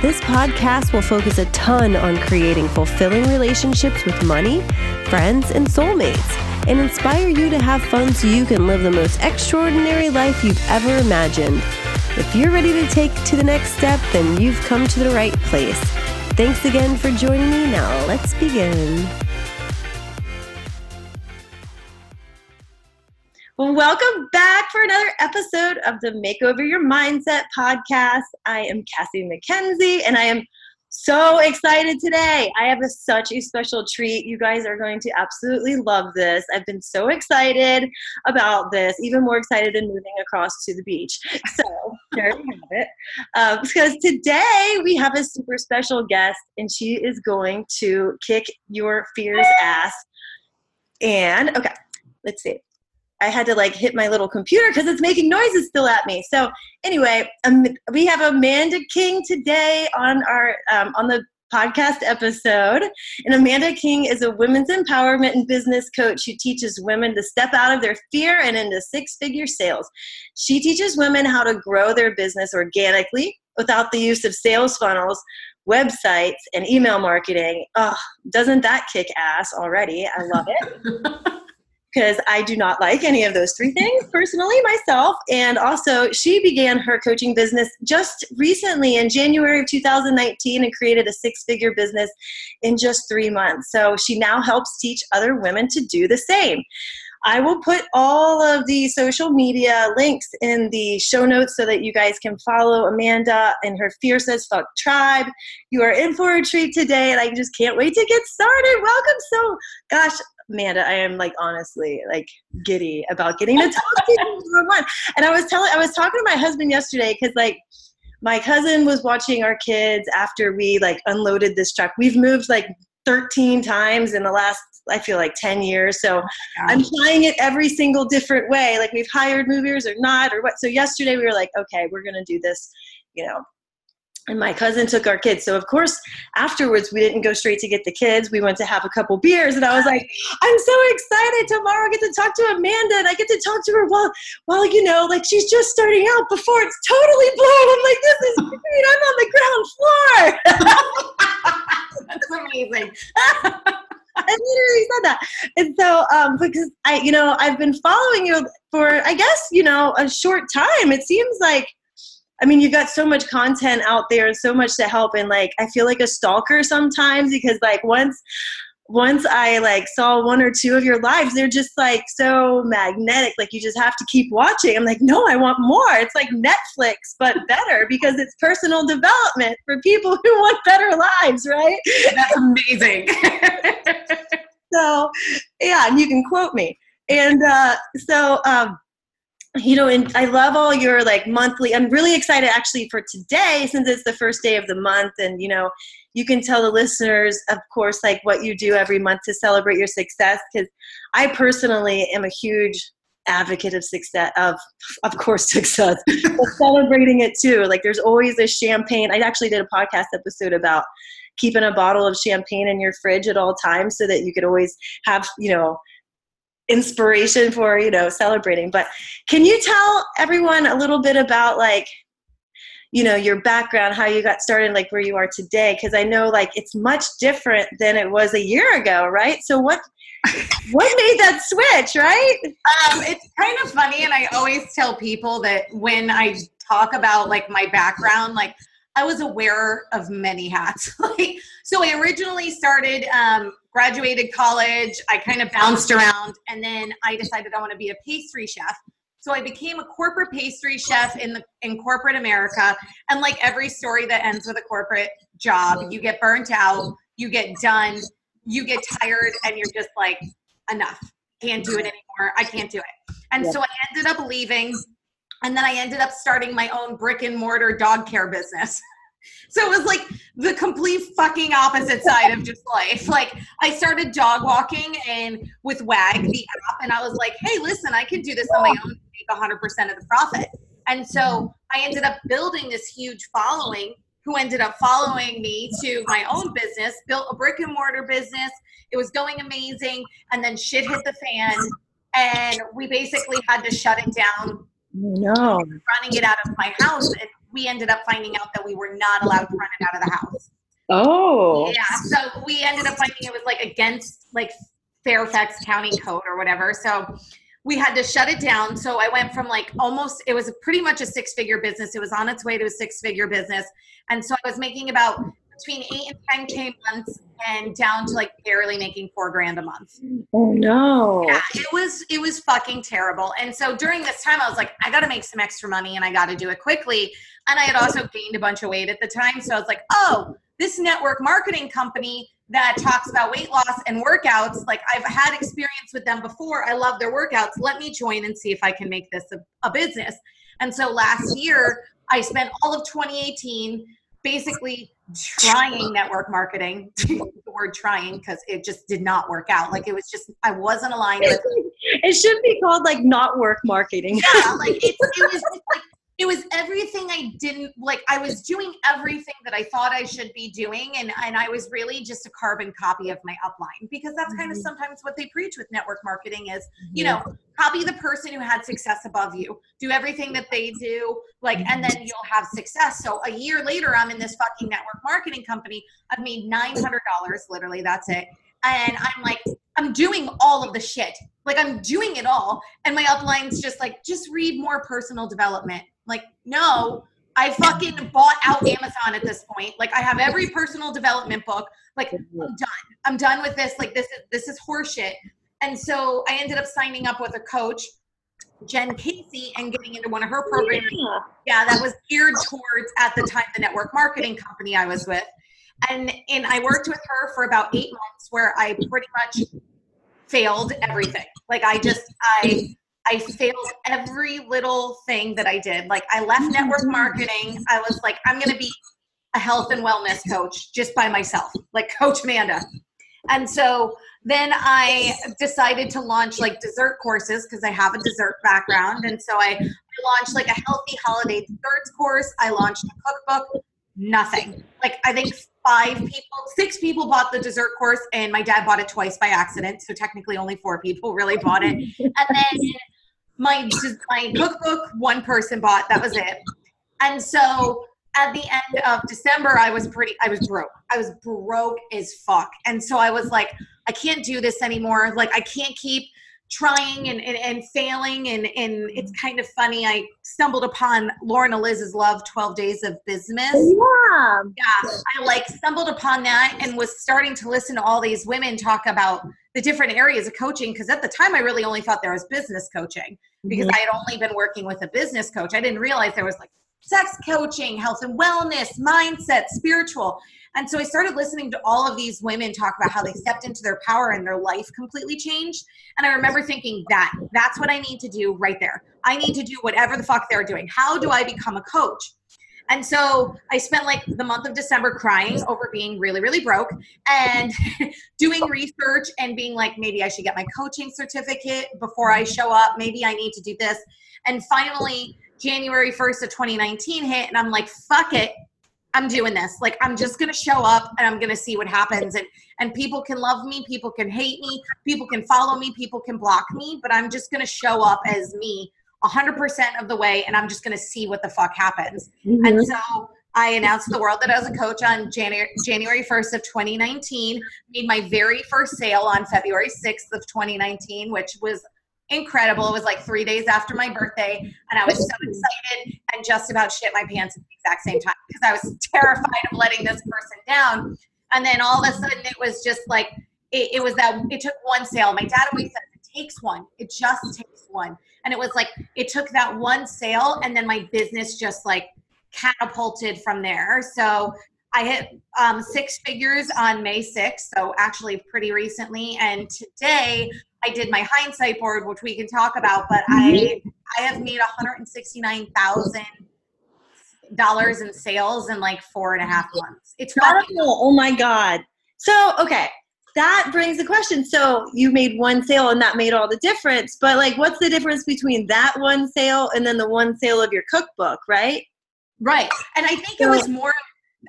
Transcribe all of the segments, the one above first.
This podcast will focus a ton on creating fulfilling relationships with money, friends, and soulmates and inspire you to have fun so you can live the most extraordinary life you've ever imagined. If you're ready to take to the next step, then you've come to the right place. Thanks again for joining me. Now, let's begin. Well, welcome back for another episode of the Makeover Your Mindset podcast. I am Cassie McKenzie, and I am so excited today. I have a, such a special treat. You guys are going to absolutely love this. I've been so excited about this, even more excited than moving across to the beach. So, there you have it. Um, because today we have a super special guest, and she is going to kick your fears ass. And, okay, let's see. I had to like hit my little computer because it's making noises still at me. So anyway, um, we have Amanda King today on our um, on the podcast episode. And Amanda King is a women's empowerment and business coach who teaches women to step out of their fear and into six figure sales. She teaches women how to grow their business organically without the use of sales funnels, websites, and email marketing. Oh, doesn't that kick ass already? I love it. because I do not like any of those three things personally myself. And also, she began her coaching business just recently in January of 2019 and created a six figure business in just three months. So she now helps teach other women to do the same. I will put all of the social media links in the show notes so that you guys can follow Amanda and her Fierce as Fuck tribe. You are in for a treat today, and I just can't wait to get started. Welcome. So, gosh, Amanda, I am like honestly like giddy about getting to talk to you one. And I was telling, I was talking to my husband yesterday because like my cousin was watching our kids after we like unloaded this truck. We've moved like 13 times in the last I feel like 10 years. So oh I'm trying it every single different way. Like we've hired movers or not or what. So yesterday we were like, okay, we're going to do this, you know, and my cousin took our kids. So of course, afterwards we didn't go straight to get the kids. We went to have a couple beers, and I was like, "I'm so excited! Tomorrow I get to talk to Amanda, and I get to talk to her while, while you know, like she's just starting out before it's totally blown." I'm like, "This is great! I'm on the ground floor." That's amazing. I literally said that. And so, um, because I, you know, I've been following you for, I guess, you know, a short time. It seems like I mean, you've got so much content out there and so much to help. And like, I feel like a stalker sometimes because like once, once I like saw one or two of your lives, they're just like so magnetic. Like you just have to keep watching. I'm like, no, I want more. It's like Netflix, but better because it's personal development for people who want better lives, right? That's amazing. so, yeah, and you can quote me. And uh, so, um, you know, and I love all your like monthly. I'm really excited actually for today since it's the first day of the month, and you know, you can tell the listeners, of course, like what you do every month to celebrate your success. Because I personally am a huge advocate of success of of course success but celebrating it too like there's always a champagne i actually did a podcast episode about keeping a bottle of champagne in your fridge at all times so that you could always have you know inspiration for you know celebrating. But can you tell everyone a little bit about like you know your background how you got started like where you are today? Because i know like it's much different than it was a year ago right? So what what made that switch right? Um, it's kind of funny and i always tell people that when i talk about like my background like i was aware of many hats. Like so i originally started um, graduated college. I kind of bounced around and then I decided I want to be a pastry chef. So I became a corporate pastry chef in the in corporate America. And like every story that ends with a corporate job, you get burnt out, you get done, you get tired, and you're just like, enough. Can't do it anymore. I can't do it. And yeah. so I ended up leaving. And then I ended up starting my own brick and mortar dog care business. So it was like the complete fucking opposite side of just life. Like I started dog walking and with Wag the app, and I was like, hey, listen, I can do this on my own and make 100% of the profit. And so I ended up building this huge following who ended up following me to my own business, built a brick and mortar business. It was going amazing. And then shit hit the fan. And we basically had to shut it down. No. Running it out of my house. And we ended up finding out that we were not allowed to run it out of the house. Oh. Yeah. So we ended up finding it was like against like Fairfax County code or whatever. So we had to shut it down. So I went from like almost, it was pretty much a six figure business. It was on its way to a six figure business. And so I was making about between eight and 10K months and down to like barely making four grand a month. Oh no. Yeah, it was, it was fucking terrible. And so during this time, I was like, I got to make some extra money and I got to do it quickly. And I had also gained a bunch of weight at the time. So I was like, oh, this network marketing company that talks about weight loss and workouts, like I've had experience with them before. I love their workouts. Let me join and see if I can make this a, a business. And so last year, I spent all of 2018 basically trying network marketing the word trying because it just did not work out. Like it was just i wasn't aligned with it should be called like not work marketing. Yeah like it, it was like it was everything I didn't like. I was doing everything that I thought I should be doing, and and I was really just a carbon copy of my upline because that's kind of mm-hmm. sometimes what they preach with network marketing is you know copy the person who had success above you, do everything that they do, like, and then mm-hmm. you'll have success. So a year later, I'm in this fucking network marketing company. I've made nine hundred dollars, literally. That's it. And I'm like, I'm doing all of the shit. Like I'm doing it all. And my upline's just like, just read more personal development. Like, no, I fucking bought out Amazon at this point. Like I have every personal development book. Like I'm mm-hmm. done. I'm done with this. Like this is this is horseshit. And so I ended up signing up with a coach, Jen Casey, and getting into one of her programs Yeah. yeah that was geared towards at the time the network marketing company i was with and and i worked with her for about eight months where i pretty much failed everything like i just i i failed every little thing that i did like i left mm-hmm. network marketing i was like i'm going to be a health and wellness coach just by myself like coach amanda and so then I decided to launch like dessert courses because I have a dessert background. And so I, I launched like a healthy holiday desserts course. I launched a cookbook, nothing. Like I think five people, six people bought the dessert course, and my dad bought it twice by accident. So technically only four people really bought it. And then my my cookbook, one person bought, that was it. And so at the end of December, I was pretty, I was broke. I was broke as fuck. And so I was like, I can't do this anymore. Like, I can't keep trying and, and, and failing. And, and it's kind of funny. I stumbled upon Lauren Eliz's Love 12 Days of Business. Yeah. Yeah, I like stumbled upon that and was starting to listen to all these women talk about the different areas of coaching. Because at the time, I really only thought there was business coaching because Mhm. I had only been working with a business coach. I didn't realize there was like sex coaching, health and wellness, mindset, spiritual. And so I started listening to all of these women talk about how they stepped into their power and their life completely changed. And I remember thinking that that's what I need to do right there. I need to do whatever the fuck they're doing. How do I become a coach? And so I spent like the month of December crying over being really, really broke and doing research and being like, maybe I should get my coaching certificate before I show up. Maybe I need to do this. And finally, January 1st of 2019 hit, and I'm like, fuck it. I'm doing this. Like, I'm just gonna show up and I'm gonna see what happens. And and people can love me, people can hate me, people can follow me, people can block me, but I'm just gonna show up as me 100% of the way, and I'm just gonna see what the fuck happens. Mhm. And so I announced to the world that I was a coach on January, January 1st of 2019. Made my very first sale on February 6th of 2019, which was incredible. It was like three days after my birthday, and I was so excited and just about shit my pants at the exact same time because I was terrified of letting this person down. And then all of a sudden, it was just like it, it was that it took one sale. My dad always said it takes one. It just takes one. And it was like it took that one sale, and then my business just like catapulted from there. So I hit um, six figures on May 6th, so actually pretty recently. And today I did my hindsight board, which we can talk about. But I I have made one hundred and sixty nine thousand dollars in sales in like four and a half months. It's fucking Incredible. Oh my God. So, okay. That brings the question. So you made one sale and that made all the difference. But like, what's the difference between that one sale and then the one sale of your cookbook, right? Right. And I think it was more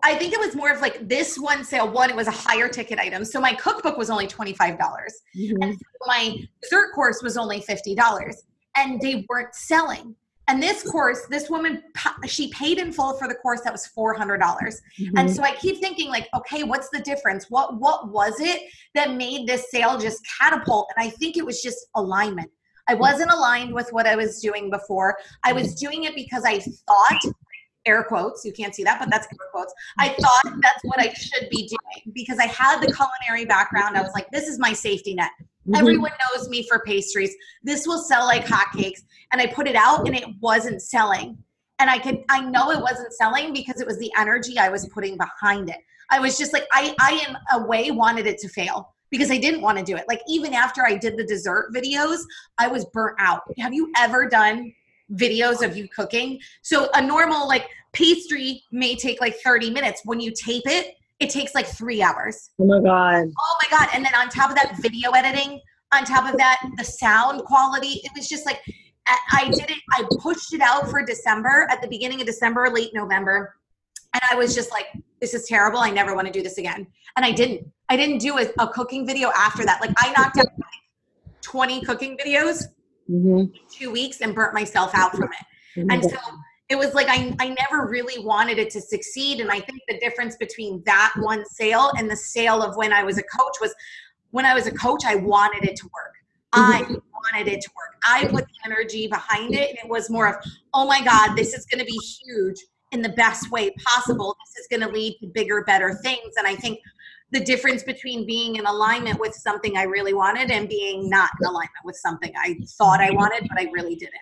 I think it was more of like this one sale. One, it was a higher ticket item. So my cookbook was only 25. dollars mm-hmm. And my dessert course was only $50. And they weren't selling. And this course, this woman, she paid in full for the course that was four hundred dollars. Mm-hmm. And so I keep thinking, like, okay, what's the difference? What what was it that made this sale just catapult? And I think it was just alignment. I mm-hmm. wasn't aligned with what I was doing before. I was mm-hmm. doing it because I thought air quotes you can't see that but that's air quotes i mm-hmm. thought that's what i should be doing because i had the culinary background i was like this is my safety net mm-hmm. everyone knows me for pastries this will sell like hotcakes and i put it out and it wasn't selling and i could i know it wasn't selling because it was the energy i was putting behind it i was just like i i in a way wanted it to fail because I didn't want to do it. Like even after I did the dessert videos, I was burnt out. Have you ever done videos of you cooking. So a normal like pastry may take like 30 minutes. When you tape it, it takes like three hours. Oh my God. Oh my God. And then on top of that, video editing, on top of that, the sound quality, it was just like, I did it, I pushed it out for December at the beginning of December, late November. And I was just like, this is terrible. I never want to do this again. And I didn't. I didn't do a, a cooking video after that. Like I knocked out 20 cooking videos mm-hmm. two weeks and burnt myself out from it. Mm-hmm. And so it was like I, I never really wanted it to succeed. And I think the difference between that one sale and the sale of when I was a coach was when I was a coach, I wanted it to work. I mm-hmm. wanted it to work. I put the energy behind it, and it was more of, oh my God, this is going to be huge in the best way possible. This is going to lead to bigger, better things. And I think the difference between being in alignment with something I really wanted and being not in alignment with something I thought I wanted, but I really didn't.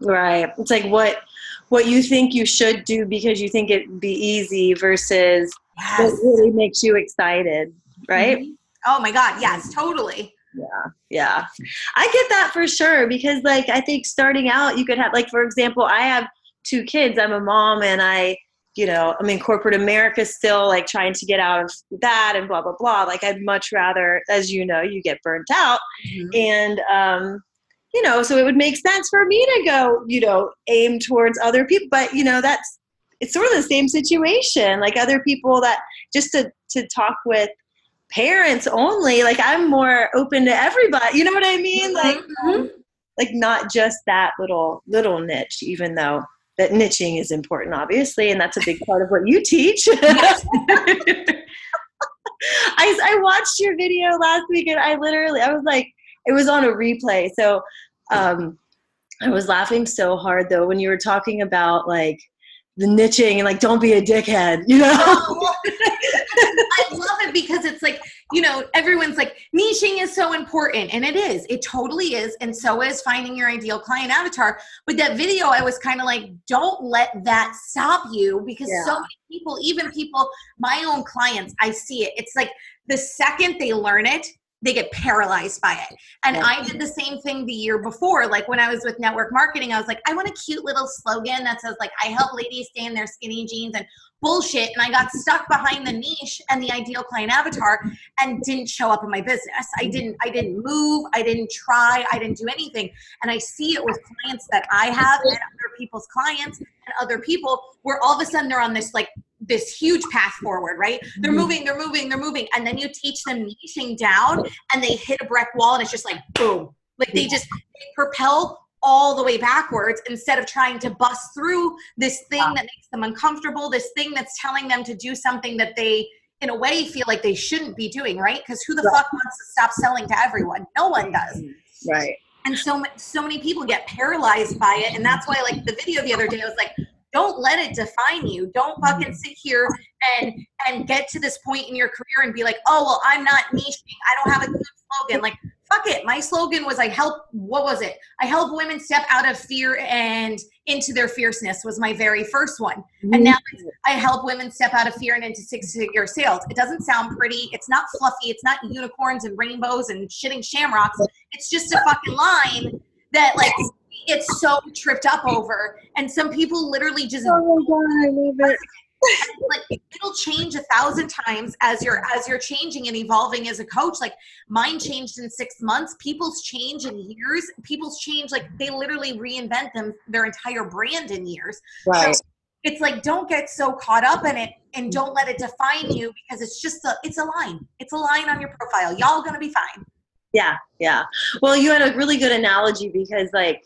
Right. It's like what what you think you should do because you think it'd be easy versus yes. what really makes you excited. Right? Mm-hmm. Oh my God, yes, totally. Yeah, yeah. I get that for sure because like I think starting out you could have like for example, I have two kids. I'm a mom and I you know, I'm in corporate America still, like trying to get out of that and blah, blah, blah. Like, I'd much rather, as you know, you get burnt out. Mm-hmm. And, um, you know, so it would make sense for me to go, you know, aim towards other people. But, you know, that's, it's sort of the same situation. Like, other people that just to, to talk with parents only, like, I'm more open to everybody. You know what I mean? Like, mm-hmm. like not just that little, little niche, even though that niching is important, obviously, and that's a big part of what you teach. I, I watched your video last week and I literally, I was like, it was on a replay. So um, I was laughing so hard though when you were talking about like the niching and like, don't be a dickhead, you know? I love it because it's like, you know, everyone's like, niching is so important. And it is. It totally is. And so is finding your ideal client avatar. But that video, I was kind of like, don't let that stop you because yeah. so many people, even people, my own clients, I see it. It's like the second they learn it, they get paralyzed by it. And yeah. I did the same thing the year before. Like when I was with network marketing, I was like, I want a cute little slogan that says like I help ladies stay in their skinny jeans and bullshit and I got stuck behind the niche and the ideal client avatar and didn't show up in my business. I didn't I didn't move, I didn't try, I didn't do anything. And I see it with clients that I have and other people's clients and other people where all of a sudden they're on this like this huge path forward, right? They're mm-hmm. moving, they're moving, they're moving. And then you teach them niching down and they hit a brick wall and it's just like boom. Like they just they propel all the way backwards instead of trying to bust through this thing that makes them uncomfortable, this thing that's telling them to do something that they, in a way, feel like they shouldn't be doing, right? Because who the right. fuck wants to stop selling to everyone? No one does. Right. And so, so many people get paralyzed by it. And that's why, like, the video the other day, I was like, don't let it define you. Don't fucking sit here and and get to this point in your career and be like, oh well, I'm not niching. I don't have a good slogan. Like fuck it. My slogan was I help, what was it? I help women step out of fear and into their fierceness was my very first one. And now mm-hmm. I help women step out of fear and into six figure sales. It doesn't sound pretty. It's not fluffy. It's not unicorns and rainbows and shitting shamrocks. It's just a fucking line that like it's so tripped up over. And some people literally just oh my God, I love it. Like it'll change a thousand times as you're as you're changing and evolving as a coach. Like mine changed in six months. People's change in years people's change like they literally reinvent them their entire brand in years. Right. so it's like don't get so caught up in it and don't let it define you because it's just a it's a line. It's a line on your profile. Y'all gonna be fine. Yeah yeah. Well you had a really good analogy because like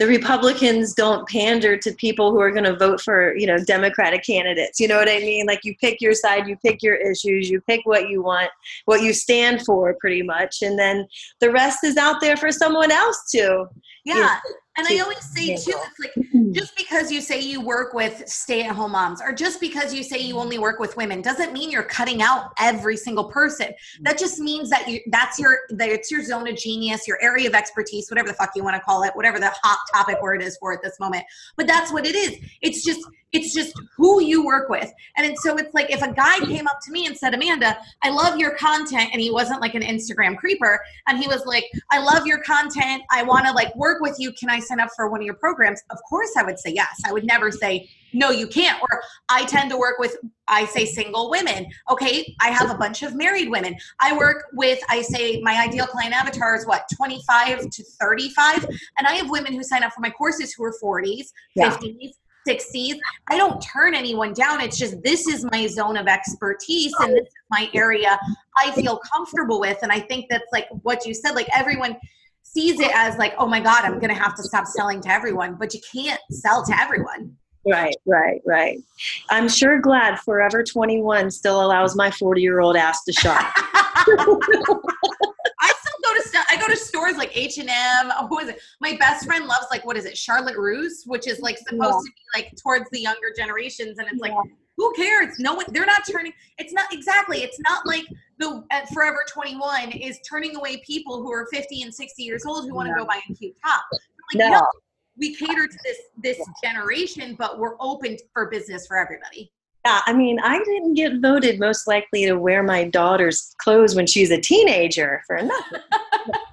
the Republicans don't pander to people who are going to vote for, you know, Democratic candidates. You know what I mean? Like you pick your side, you pick your issues, you pick what you want, what you stand for pretty much. And then the rest is out there for someone else to. Yeah. You know, and I always say too, it's like mm-hmm. just because you say you work with stay-at-home moms, or just because you say you only work with women, doesn't mean you're cutting out every single person. Mm-hmm. That just means that you that's your that it's your zone of genius, your area of expertise, whatever the fuck you want to call it, whatever the hot topic word is for at this moment. But that's what it is. It's just it's just who you work with. And so it's like if a guy came up to me and said, Amanda, I love your content, and he wasn't like an Instagram creeper, and he was like, I love your content. I want to like work with you. Can I sign up for one of your programs? Of course I would say yes. I would never say, no, you can't. Or I tend to work with, I say single women. Okay, I have a bunch of married women. I work with, I say my ideal client avatar is what, 25 to 35? And I have women who sign up for my courses who are 40s, yeah. 50s, 60s. I don't turn anyone down. It's just this is my zone of expertise and this is my area I feel comfortable with. And I think that's like what you said, like everyone sees it as like, oh my God, I'm going to have to stop selling to everyone, but you can't sell to everyone. Right, right, right. I'm sure glad Forever 21 still allows my 40 year old ass to shop. I still go to st- I go to stores like H and M. Who is it? My best friend loves like what is it? Charlotte Russe, which is like supposed yeah. to be like towards the younger generations, and it's yeah. Who cares? No one. They're not turning. It's not exactly. It's not like the Forever 21 is turning away people who are 50 and 60 years old who want to go buy a cute top. Like, no. no. We cater to this this generation, but we're open for business for everybody. Yeah, I mean, I didn't get voted most likely to wear my daughter's clothes when she's a teenager for nothing.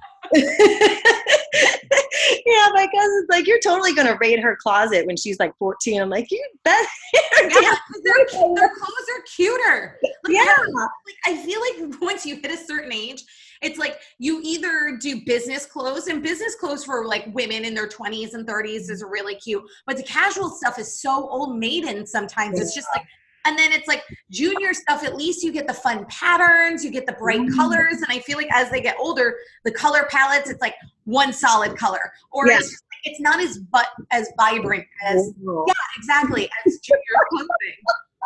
yeah, my cousin's like, you're totally gonna raid her closet when she's like 14. I'm like, you bet. yeah, their, their clothes are cuter. Like, yeah, like I feel like once you hit a certain age, it's like you either do business clothes and business clothes for like women in their 20s and 30s is really cute but the casual stuff is so old maiden sometimes it's just like and then it's like junior stuff, at least you get the fun patterns, you get the bright mm. colors. And I feel like as they get older, the color palettes, it's like one solid color. Or yes. it's, it's not as but as vibrant as yeah, exactly, as junior clothing.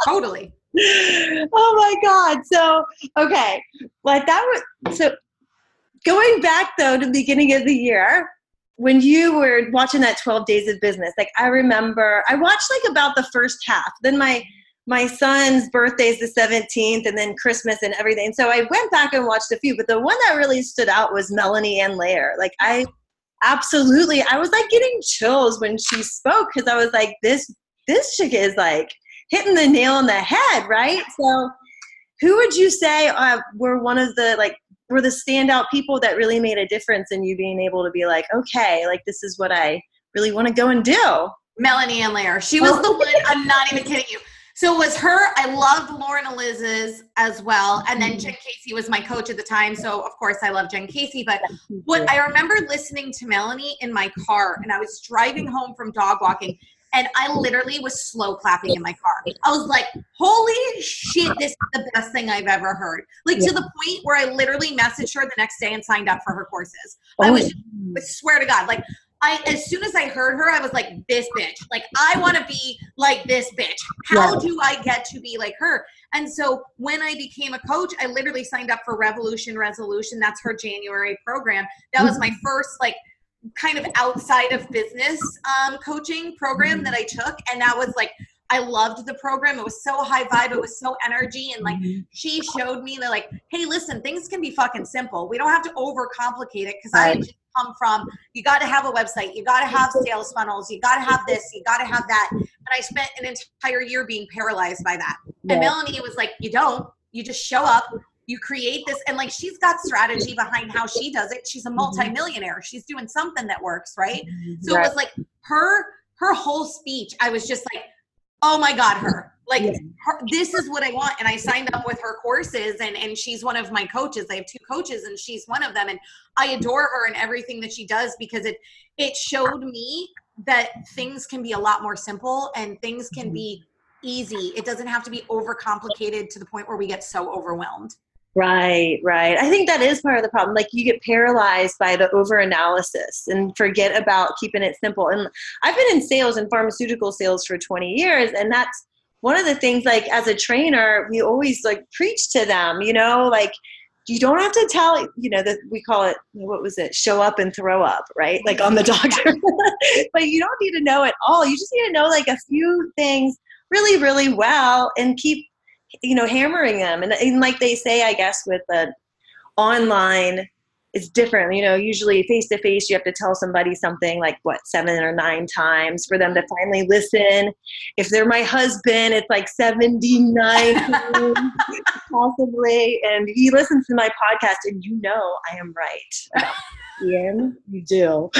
totally. Oh my God. So okay. Like that was so going back though to the beginning of the year, when you were watching that 12 days of business, like I remember I watched like about the first half. Then my my son's birthday is the 17th and then Christmas and everything. So I went back and watched a few, but the one that really stood out was Melanie Ann Layer. Like I absolutely, I was like getting chills when she spoke because I was like, this, this chick is like hitting the nail on the head, right? So who would you say uh, were one of the like, were the standout people that really made a difference in you being able to be like, okay, like this is what I really want to go and do? Melanie Ann Layer. She was the one, I'm not even kidding you so it was her. I loved Lauren Eliz's as well. And then mm-hmm. Jen Casey was my coach at the time. So of course I love Jen Casey. But what I remember listening to Melanie in my car and I was driving home from dog walking and I literally was slow clapping in my car. I was like, holy shit, this is the best thing I've ever heard. Like yeah. to the point where I literally messaged her the next day and signed up for her courses. Oh. I was I swear to God, like I as soon as I heard her, I was like, this bitch. Like I want to be like this bitch. How do I get to be like her? And so when I became a coach, I literally signed up for Revolution Resolution. That's her January program. That was my mm-hmm. first like kind of outside of business um, coaching program mm-hmm. that I took, and that was like I loved the program. It was so high vibe. It was so energy. And like mm-hmm. she showed me that like, hey, listen, things can be fucking simple. We don't have to overcomplicate it because right. I come from. You got to have a website. You got to have sales funnels. You got to have this. You got to have that. And i spent an entire year being paralyzed by that. Yeah. and melanie was like you don't. You just show up. You create this. And like she's got strategy behind how she does it. She's a mm-hmm. multimillionaire. She's doing something that works right? So it was like her her whole speech i was just like oh my god her like yeah. her, this is what i want and i signed up with her courses and and she's one of my coaches i have two coaches and she's one of them and i adore her and everything that she does because it it showed me that things can be a lot more simple and things can mm-hmm. be easy it doesn't have to be overcomplicated to the point where we get so overwhelmed Right, right. I think that is part of the problem. Like you get paralyzed by the over analysis and forget about keeping it simple. And I've been in sales and pharmaceutical sales for 20 years, and that's one of the things like as a trainer, we always like preach to them, you know, like you don't have to tell, you know, that we call it what was it, show up and throw up, right? Like on the doctor. but you don't need to know it all. You just need to know like a few things really, really well and keep you know hammering them and, and like they say i guess with the online it's different you know usually face to face you have to tell somebody something like what seven or nine times for them to finally listen. If they're my husband it's like 79 possibly and he listens to my podcast and you know i am right ian you do.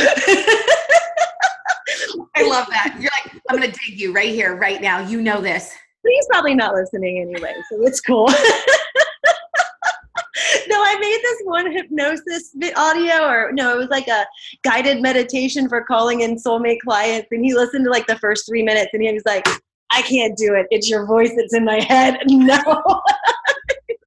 I love that. You're like i'm gonna dig you right here right now. You know this. He's probably not listening anyway, so it's cool. no, I made this one hypnosis audio, or no, it was like a guided meditation for calling in soulmate clients, and he listened to like the first three minutes, and he was like, "I can't do it. It's your voice that's in my head." No.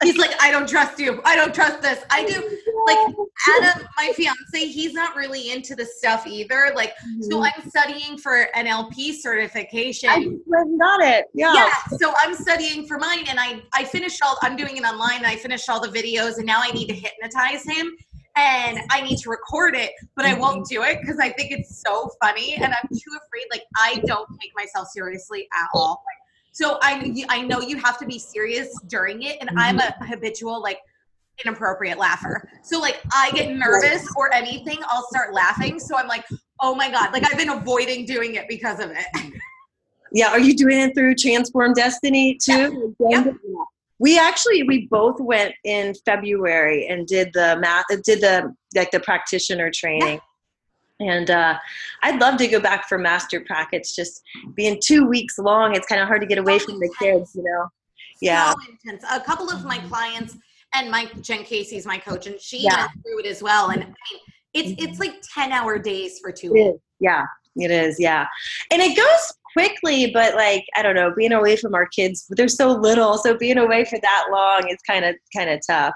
he's like, I don't trust you. I don't trust this. I do. Like Adam, my fiance, he's not really into the stuff either. Like, mm-hmm. so I'm studying for an NLP certification. I got it. Yeah. Yeah. So I'm studying for mine, and I I finished all. I'm doing it online. And I finished all the videos, and now I need to hypnotize him. And I need to record it, but I won't do it because I think it's so funny, and I'm too afraid. Like I don't take myself seriously at all. Like, so I I know you have to be serious during it, and I'm a mm-hmm. habitual like inappropriate laugher. So like I get nervous or anything, I'll start laughing. So I'm like, oh my god, like I've been avoiding doing it because of it. Yeah, are you doing it through Transform Destiny too? Yeah. yeah. We actually we both went in February and did the math did the like the practitioner training. Yeah and uh, I'd love to go back for master prac. It's just being two weeks long. It's kind of hard to get away so from intense. the kids, you know. Yeah. So intense. A couple of my clients and Mike Jen Casey's my coach, and she yeah. went through it as well. And I mean, it's it's mm-hmm. like ten hour days for two weeks. Yeah, it is. Yeah, and it goes quickly, but like I don't know, being away from our kids, they're so little, so being away for that long is kind of kind of tough.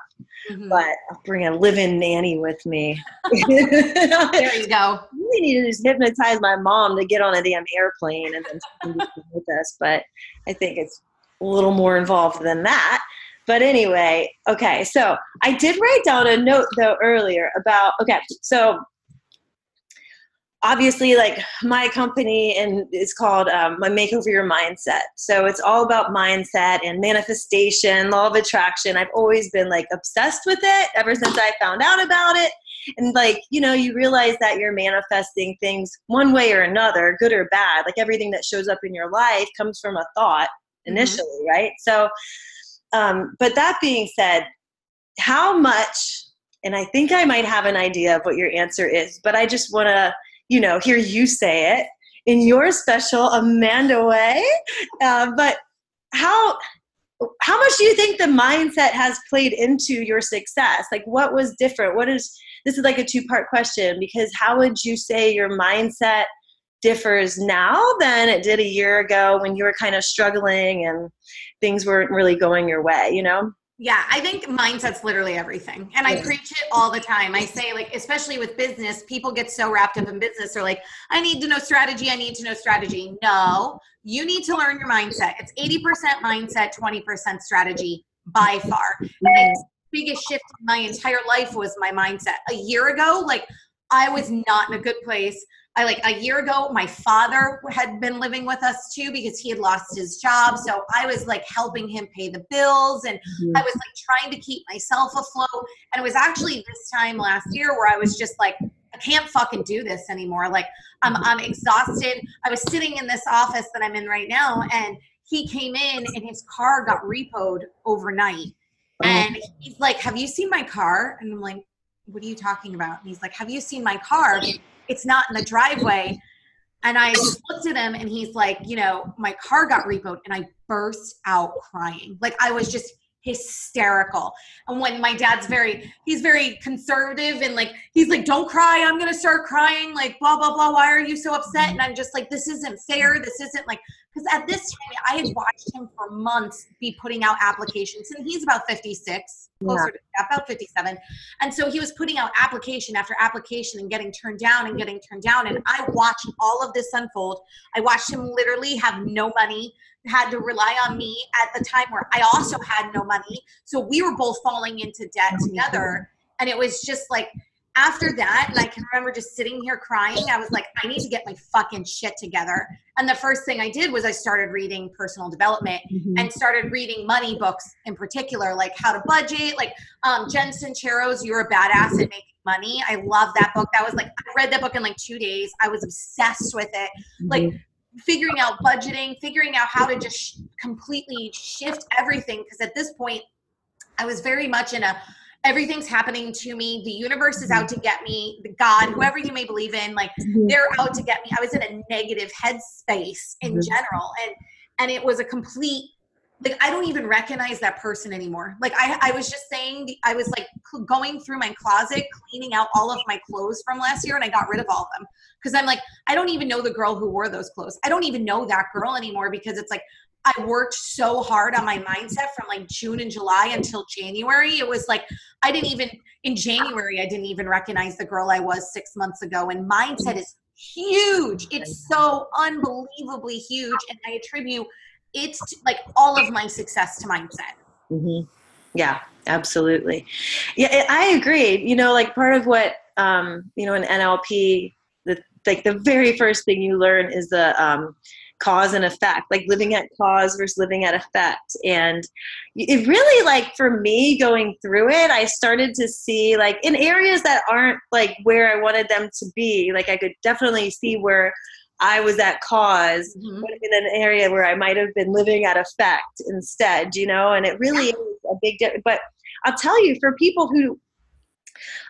Mm-hmm. But I'll bring a living nanny with me. there you go. We need to just hypnotize my mom to get on a damn airplane and then with us. But I think it's a little more involved than that. But anyway, okay. So I did write down a note though earlier about okay. So obviously like my company and it's called um, my makeover your mindset so it's all about mindset and manifestation law of attraction i've always been like obsessed with it ever since i found out about it and like you know you realize that you're manifesting things one way or another good or bad like everything that shows up in your life comes from a thought mm-hmm. initially mm-hmm. right so um, but that being said how much and i think i might have an idea of what your answer is but i just want to you know, hear you say it in your special Amanda way. Uh, but how how much do you think the mindset has played into your success? Like, what was different? What is this is like a two part question because how would you say your mindset differs now than it did a year ago when you were kind of struggling and things weren't really going your way? You know? Yeah, I think mindset's literally everything. And I preach it all the time. I say, like, especially with business, people get so wrapped up in business. They're like, I need to know strategy. I need to know strategy. No, you need to learn your mindset. It's 80% mindset, 20% strategy by far. And the biggest shift in my entire life was my mindset. A year ago, like, I was not in a good place. I like a year ago, my father had been living with us too because he had lost his job. So I was like helping him pay the bills and mm-hmm. I was like trying to keep myself afloat. And it was actually this time last year where I was just like, I can't fucking do this anymore. Like I'm I'm exhausted. I was sitting in this office that I'm in right now and he came in and his car got repoed overnight. Oh. And he's like, Have you seen my car? And I'm like, What are you talking about? And he's like, Have you seen my car? it's not in the driveway And I just looked at him and he's like, you know, my car got repoed and I burst out crying. Like I was just hysterical. And when my dad's very, he's very conservative and like, he's like, don't cry. I'm going to start crying. Like, blah, blah, blah. Why are you so upset? And I'm just like, this isn't fair. This isn't like, because at this time I had watched him for months be putting out applications and he's about 56, closer yeah. to about 57. And so he was putting out application after application and getting turned down and getting turned down. And I watched all of this unfold. I watched him literally have no money had to rely on me at the time where I also had no money. So we were both falling into debt together. And it was just like after that, and I can remember just sitting here crying, I was like, I need to get my fucking shit together. And the first thing I did was I started reading personal development mm-hmm. and started reading money books in particular, like how to budget, like um, Jen Sincero's You're a Badass at Making Money. I love that book. That was like, I read that book in like two days. I was obsessed with it. Like, mm-hmm figuring out budgeting, figuring out how to just sh- completely shift everything. Because at this point, I was very much in a everything's happening to me. The universe is out to get me. The God, whoever you may believe in, like mm-hmm. they're out to get me. I was in a negative headspace in mm-hmm. general, and and it was a complete like I don't even recognize that person anymore. Like I, I was just saying, I was like going through my closet, cleaning out all of my clothes from last year, and I got rid of all of them because I'm like, I don't even know the girl who wore those clothes. I don't even know that girl anymore because it's like I worked so hard on my mindset from like June and July until January. It was like I didn't even in January I didn't even recognize the girl I was six months ago. And mindset is huge. It's so unbelievably huge, and I attribute it's like all of my success to mindset. Mm-hmm. Yeah, absolutely. Yeah, I agree. You know, like part of what um, you know in NLP, the like the very first thing you learn is the um, cause and effect, like living at cause versus living at effect. And it really like for me going through it, I started to see like in areas that aren't like where I wanted them to be. Like I could definitely see where I was at cause mm-hmm. in an area where I might have been living at effect instead, you know, and it really is a big difference. But I'll tell you, for people who,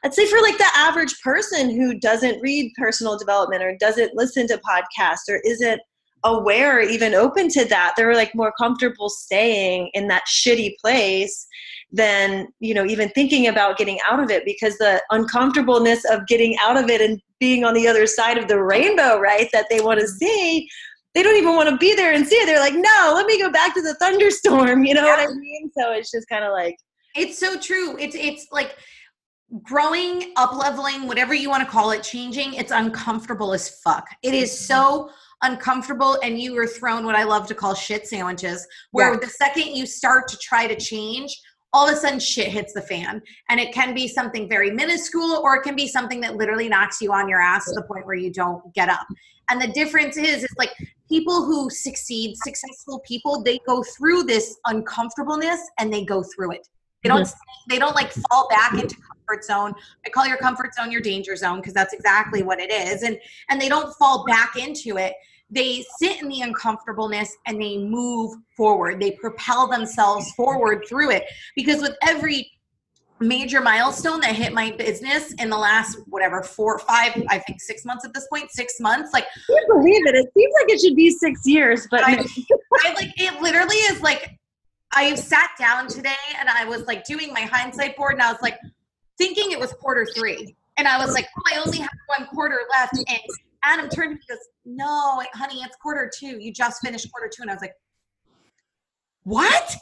I'd say for like the average person who doesn't read personal development or doesn't listen to podcasts or isn't aware or even open to that, they're like more comfortable staying in that shitty place than you know even thinking about getting out of it because the uncomfortableness of getting out of it and being on the other side of the rainbow right that they want to mm-hmm. see they don't even want to be there and see it. They're like no let me go back to the thunderstorm you know yeah. what i mean? So it's just kind of like it's so true. It's it's like growing up leveling whatever you want to call it changing it's uncomfortable as fuck. It is mm-hmm. so uncomfortable and you are thrown what i love to call shit sandwiches where yeah. the second you start to try to change all of a sudden shit hits the fan. And it can be something very minuscule or it can be something that literally knocks you on your ass to the point where you don't get up. And the difference is it's like people who succeed successful people they go through this uncomfortableness and they go through it they don't mm-hmm. they don't like fall back into comfort zone i call your comfort zone your danger zone because that's exactly what it is and and they don't fall back into it they sit in the uncomfortableness and they move forward. They propel themselves forward through it because with every major milestone that hit my business in the last whatever four five i think six months at this point six months like I can't believe it it seems like it should be six years but I, I like it literally is like i sat down today and i was like doing my hindsight board and i was like thinking it was quarter three and i was like oh i only have one quarter left and Adam turned to me and goes, No, honey, it's quarter two. You just finished quarter two. And I was like, What?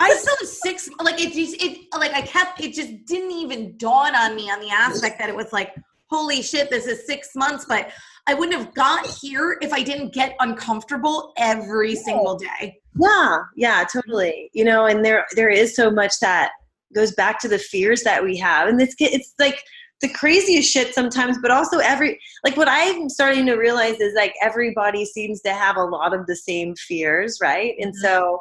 I still have six like it just it like I kept it just didn't even dawn on me on the aspect that it was like, holy shit, this is six months, but I wouldn't have got here if I didn't get uncomfortable every single day. Yeah, yeah, totally. You know, and there there is so much that goes back to the fears that we have. And it's it's like the craziest shit sometimes, but also every like what I'm starting to realize is like everybody seems to have a lot of the same fears, right? And mm-hmm. so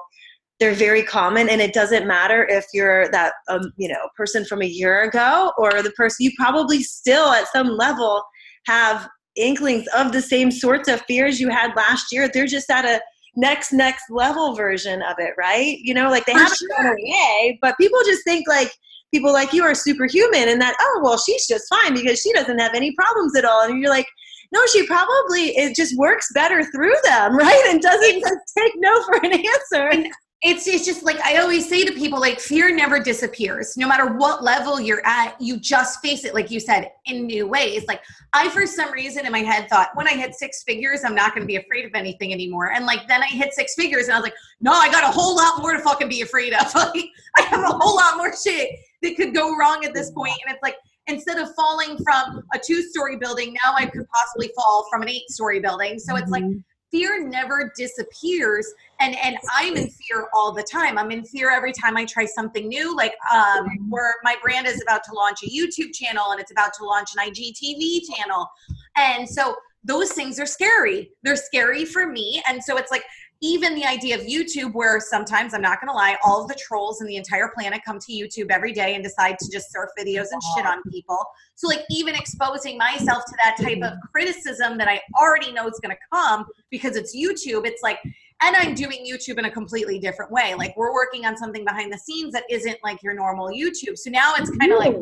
they're very common and it doesn't matter if you're that um, you know person from a year ago or the person you probably still at some level have inklings of the same sorts of fears you had last year they're just at a next next level version of it right you know like they For haven't sure. gone away but people just think like people like you are superhuman and that oh well she's just fine because she doesn't have any problems at all and you're like no, she probably it just works better through them, right? And doesn't just take no for an answer it's it's just like I always say to people like fear never disappears. No matter what level you're at, you just face it like you said in new ways. Like I for some reason in my head thought when I hit six figures, I'm not going to be afraid of anything anymore. And like then I hit six figures and I was like, "No, I got a whole lot more to fucking be afraid of." like I have a whole lot more shit that could go wrong at this point and it's like instead of falling from a two-story building, now I could possibly fall from an eight-story building. So it's like mm-hmm fear never disappears and and i'm in fear all the time. I'm in fear every time i try something new like um where my brand is about to launch a youtube channel and it's about to launch an igtv channel. And so those things are scary. They're scary for me and so it's like even the idea of YouTube, where sometimes I'm not going to lie, all of the trolls in the entire planet come to YouTube every day and decide to just surf videos and shit on people. So, like, even exposing myself to that type of criticism that I already know is going to come because it's YouTube, it's like, and I'm doing YouTube in a completely different way. Like, we're working on something behind the scenes that isn't like your normal YouTube. So now it's kind of like,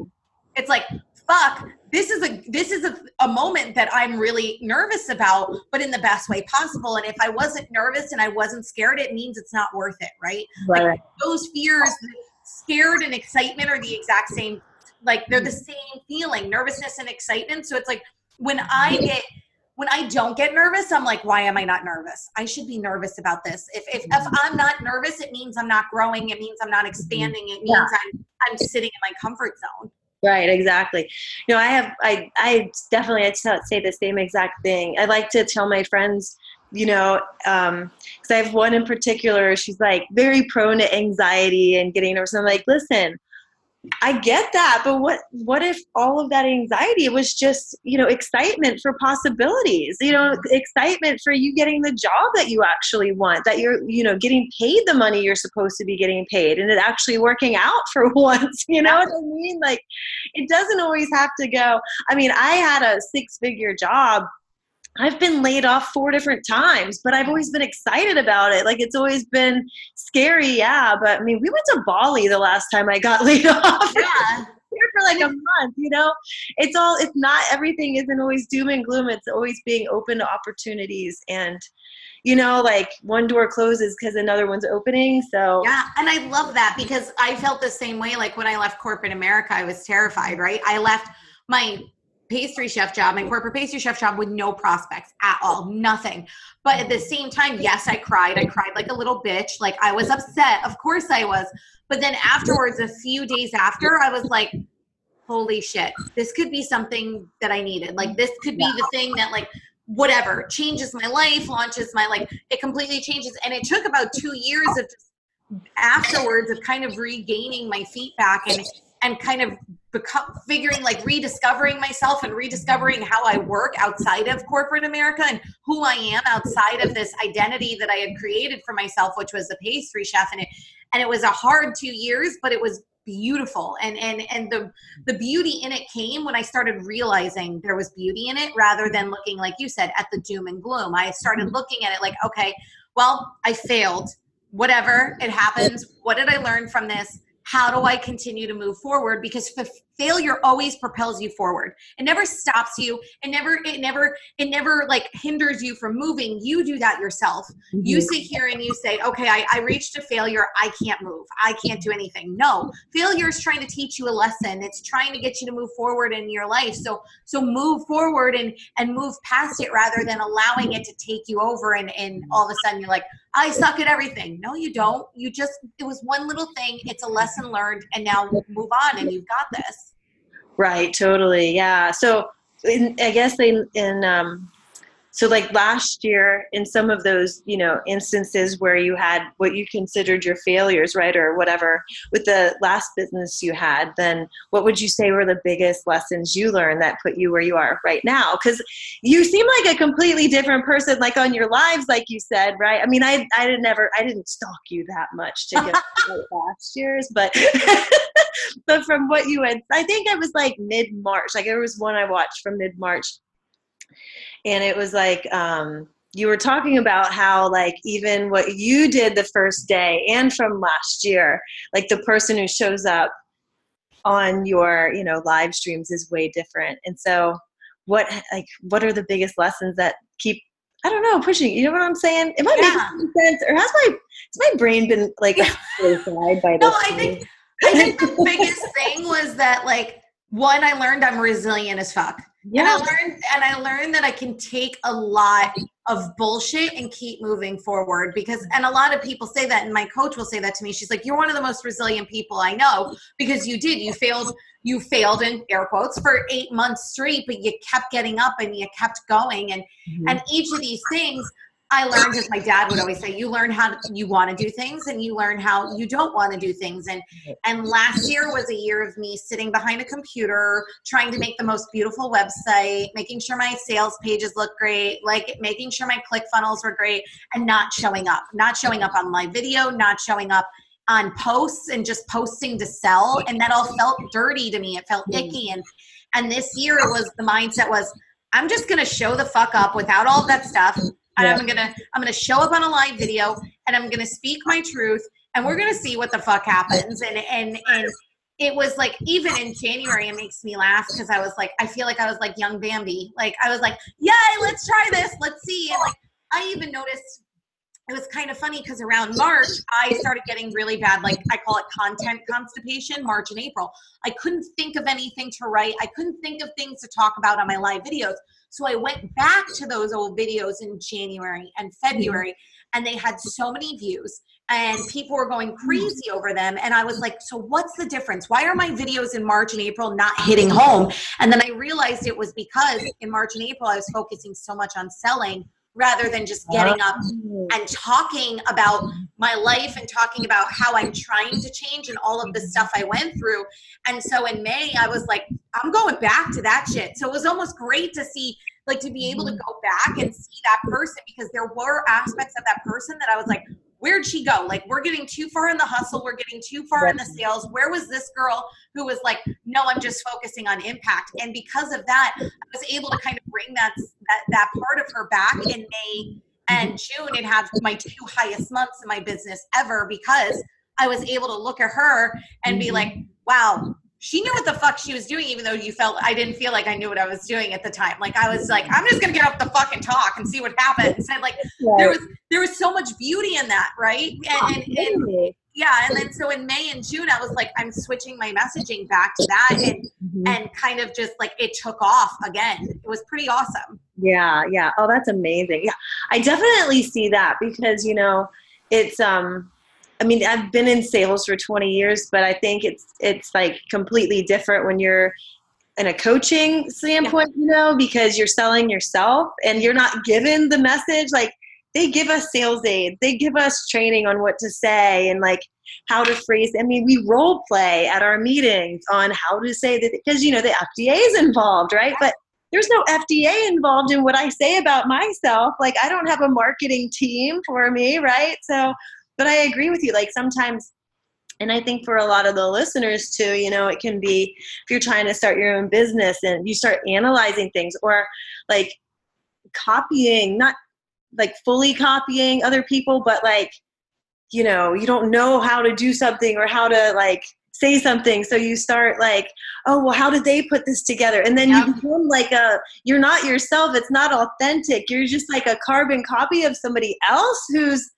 it's like fuck this is a this is a, a moment that i'm really nervous about but in the best way possible and if i wasn't nervous and i wasn't scared it means it's not worth it right, right. like those fears scared and excitement are the exact same like they're the same feeling nervousness and excitement so it's like when i get when I don't get nervous, I'm like, why am I not nervous? I should be nervous about this. If, if, if mm-hmm. I'm not nervous, it means I'm not growing. It means I'm not expanding. It means yeah. I'm, I'm sitting in my comfort zone. Right, exactly. You know, I have, I, I definitely, I'd say the same exact thing. I like to tell my friends, you know, because um, I have one in particular, she's like very prone to anxiety and getting nervous. I'm like, listen, I get that, but what what if all of that anxiety was just, you know, excitement for possibilities, you know, excitement for you getting the job that you actually want, that you're, you know, getting paid the money you're supposed to be getting paid and it actually working out for once, you know what I mean? Like it doesn't always have to go. I mean, I had a six-figure job I've been laid off four different times, but I've always been excited about it. Like it's always been scary, yeah. But I mean, we went to Bali the last time I got laid off. Yeah. Here for like a month, you know. It's all. It's not everything isn't always doom and gloom. It's always being open to opportunities and you know, like one door closes because another one's opening. So yeah, and I love that because I felt the same way. Like when I left corporate America, I was terrified. Right, I left my pastry chef job and corporate pastry chef job with no prospects at all, nothing. But at the mm. same time, yes, I cried. I cried like a little bitch. Like I was upset. Of course I was. But then afterwards, a few days after, I was like, holy shit, this could be something that I needed. Like this could be the thing that like whatever changes my life, launches my like it completely changes. And it took about two years of afterwards of kind of regaining my feet back and and kind of become figuring like rediscovering myself and rediscovering how I work outside of corporate America and who I am outside of this identity that I had created for myself, which was a pastry chef. And it and it was a hard two years, but it was beautiful and and and the the beauty in it came when i started realizing there was beauty in it rather than looking like you said at the doom and gloom i started mm-hmm. looking at it like okay well i failed whatever it happens what did i learn from this how do I continue to move forward? Because failure always propels you forward. It never stops you. It never, it never, it never like hinders you from moving. You do that yourself. Mm-hmm. You sit here and you say, okay, I, I reached a failure. I can't move. I can't do anything. No, failure is trying to teach you a lesson. It's trying to get you to move forward in your life. So, so move forward and, and move past it rather than allowing it to take you over. And, and all of a sudden you're like, I suck at everything. No, you don't. You just, it was one little thing. It's a lesson learned. And now move on and you've got this. Right, totally. Yeah. So in, I guess in, in um, so like last year in some of those you know instances where you had what you considered your failures right or whatever with the last business you had then what would you say were the biggest lessons you learned that put you where you are right now? Because you seem like a completely different person like on your lives like you said right? I mean i i didn't never i didn't stalk you that much to get last year's but but from what you had i think it was like mid-march like there was one i watched from mid-march and it was like um, you were talking about how like even what you did the first day and from last year like the person who shows up on your you know live streams is way different and so what like what are the biggest lessons that keep I don't know, pushing. You know what I'm saying? Am I Yeah. making sense, or has my has my brain been like aside by this? No, I think I think the biggest thing was that like one, I learned I'm resilient as fuck. And I yeah, learned and I learned that I can take a lot of bullshit and keep moving forward because and a lot of people say that and my coach will say that to me. She's like, You're one of the most resilient people I know because you did. You failed you failed in air quotes for eight months straight, but you kept getting up and you kept going and Mhm. and each of these things I learned, as my dad would always say, you learn how you want to do things and you learn how you don't want to do things. And and last year was a year of me sitting behind a computer, trying to make the most beautiful website, making sure my sales pages look great, like making sure my click funnels were great, and not showing up, not showing up on my video, not showing up on posts and just posting to sell. And that all felt dirty to me. It felt icky. And and this year it was the mindset was I'm just gonna show the fuck up without all that stuff. And I'm gonna I'm gonna show up on a live video and I'm gonna speak my truth and we're gonna see what the fuck happens. And and and it was like even in January it makes me laugh because I was like I feel like I was like young Bambi. Like I was like, Yay, let's try this, let's see. And like I even noticed it was kind of funny because around March, I started getting really bad, like I call it content constipation, March and April. I couldn't think of anything to write. I couldn't think of things to talk about on my live videos. So I went back to those old videos in January and February, and they had so many views, and people were going hmm. crazy over them. And I was like, so what's the difference? Why are my videos in March and April not hitting home? And then I realized it was because in March and April, I was focusing so much on selling rather than just getting up and talking about my life and talking about how I'm trying to change and all of the stuff I went through. And so in May, I was like, I'm going back to that shit. So it was almost great to see, like, to be able to go back and see that person because there were aspects of that person that I was like, where'd she go? Like, we're getting too far in the hustle. We're getting too far in the sales. Where was this girl who was like, no, I'm just focusing on impact? And because of that, I was able to kind of bring that that, that part of her back in May and mm-hmm. June and have my two highest months in my business ever because I was able to look at her and be mm-hmm. like, wow, she knew what the fuck she was doing, even though you felt I didn't feel like I knew what I was doing at the time. Like I was like, I'm just gonna get up the fucking talk and see what happens. And like there was there was so much beauty in that, right? And, and, and yeah, and then so in May and June, I was like, I'm switching my messaging back to that, and Mhm. and kind of just like it took off again. It was pretty awesome. Yeah, yeah. Oh, that's amazing. Yeah. I definitely see that because, you know, it's um I mean, I've been in sales for 20 years, but I think it's it's like completely different when you're in a coaching standpoint, you know, because you're selling yourself and you're not given the message like they give us sales aids, they give us training on what to say and like how to phrase. I mean, we role play at our meetings on how to say that because you know the FDA is involved, right? But there's no FDA involved in what I say about myself. Like I don't have a marketing team for me, right? So, but I agree with you. Like sometimes, and I think for a lot of the listeners too, you know, it can be if you're trying to start your own business and you start analyzing things or like copying, not like fully copying other people, but like, you know, you don't know how to do something or how to like say something. So you start like, oh, well, how did they put this together? And then you become like a, you're not yourself. It's not authentic. You're just like a carbon copy of somebody else who's,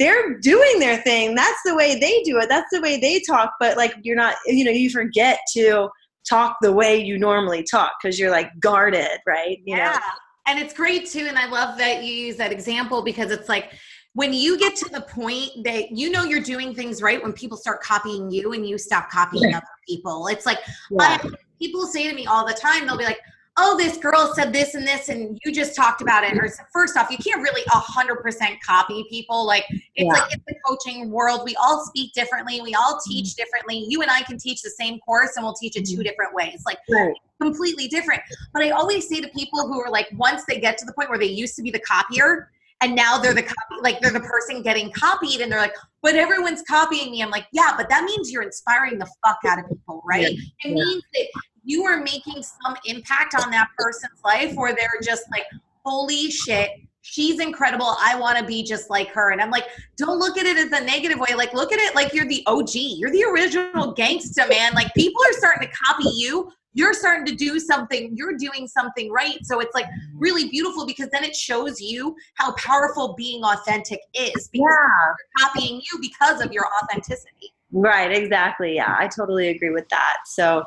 they're doing their thing. That's the way they do it. That's the way they talk. But like, you're not, you know, you forget to talk the way you normally talk because you're like guarded, right? You know? yeah. And it's great too. And I love that you use that example because it's like when you get to the point that you know you're doing things right when people start copying you and you stop copying other people. It's like Yeah. I, people say to me all the time, they'll be like, oh, this girl said this and this, and you just talked about it. Or first off, you can't really 100% copy people. Like, it's Yeah. like in the coaching world, we all speak differently, we all teach differently. You and I can teach the same course and we'll teach it two mm-hmm. different ways. Like, Right. completely different. But I always say to people who are like, once they get to the point where they used to be the copier and now they're the copy, like they're the person getting copied, and they're like, but everyone's copying me. I'm like, yeah, but that means you're inspiring the fuck out of people, right? It Yeah. means that you are making some impact on that person's life where they're just like, holy shit. She's incredible. I want to be just like her. And I'm like, don't look at it as a negative way. Like, look at it like you're the OG. You're the original gangsta, man. Like, people are starting to copy you you're starting to do something, you're doing something right. So it's like really beautiful because then it shows you how powerful being authentic is because Yeah. copying you because of your authenticity. Right, exactly. Yeah, I totally agree with that. So,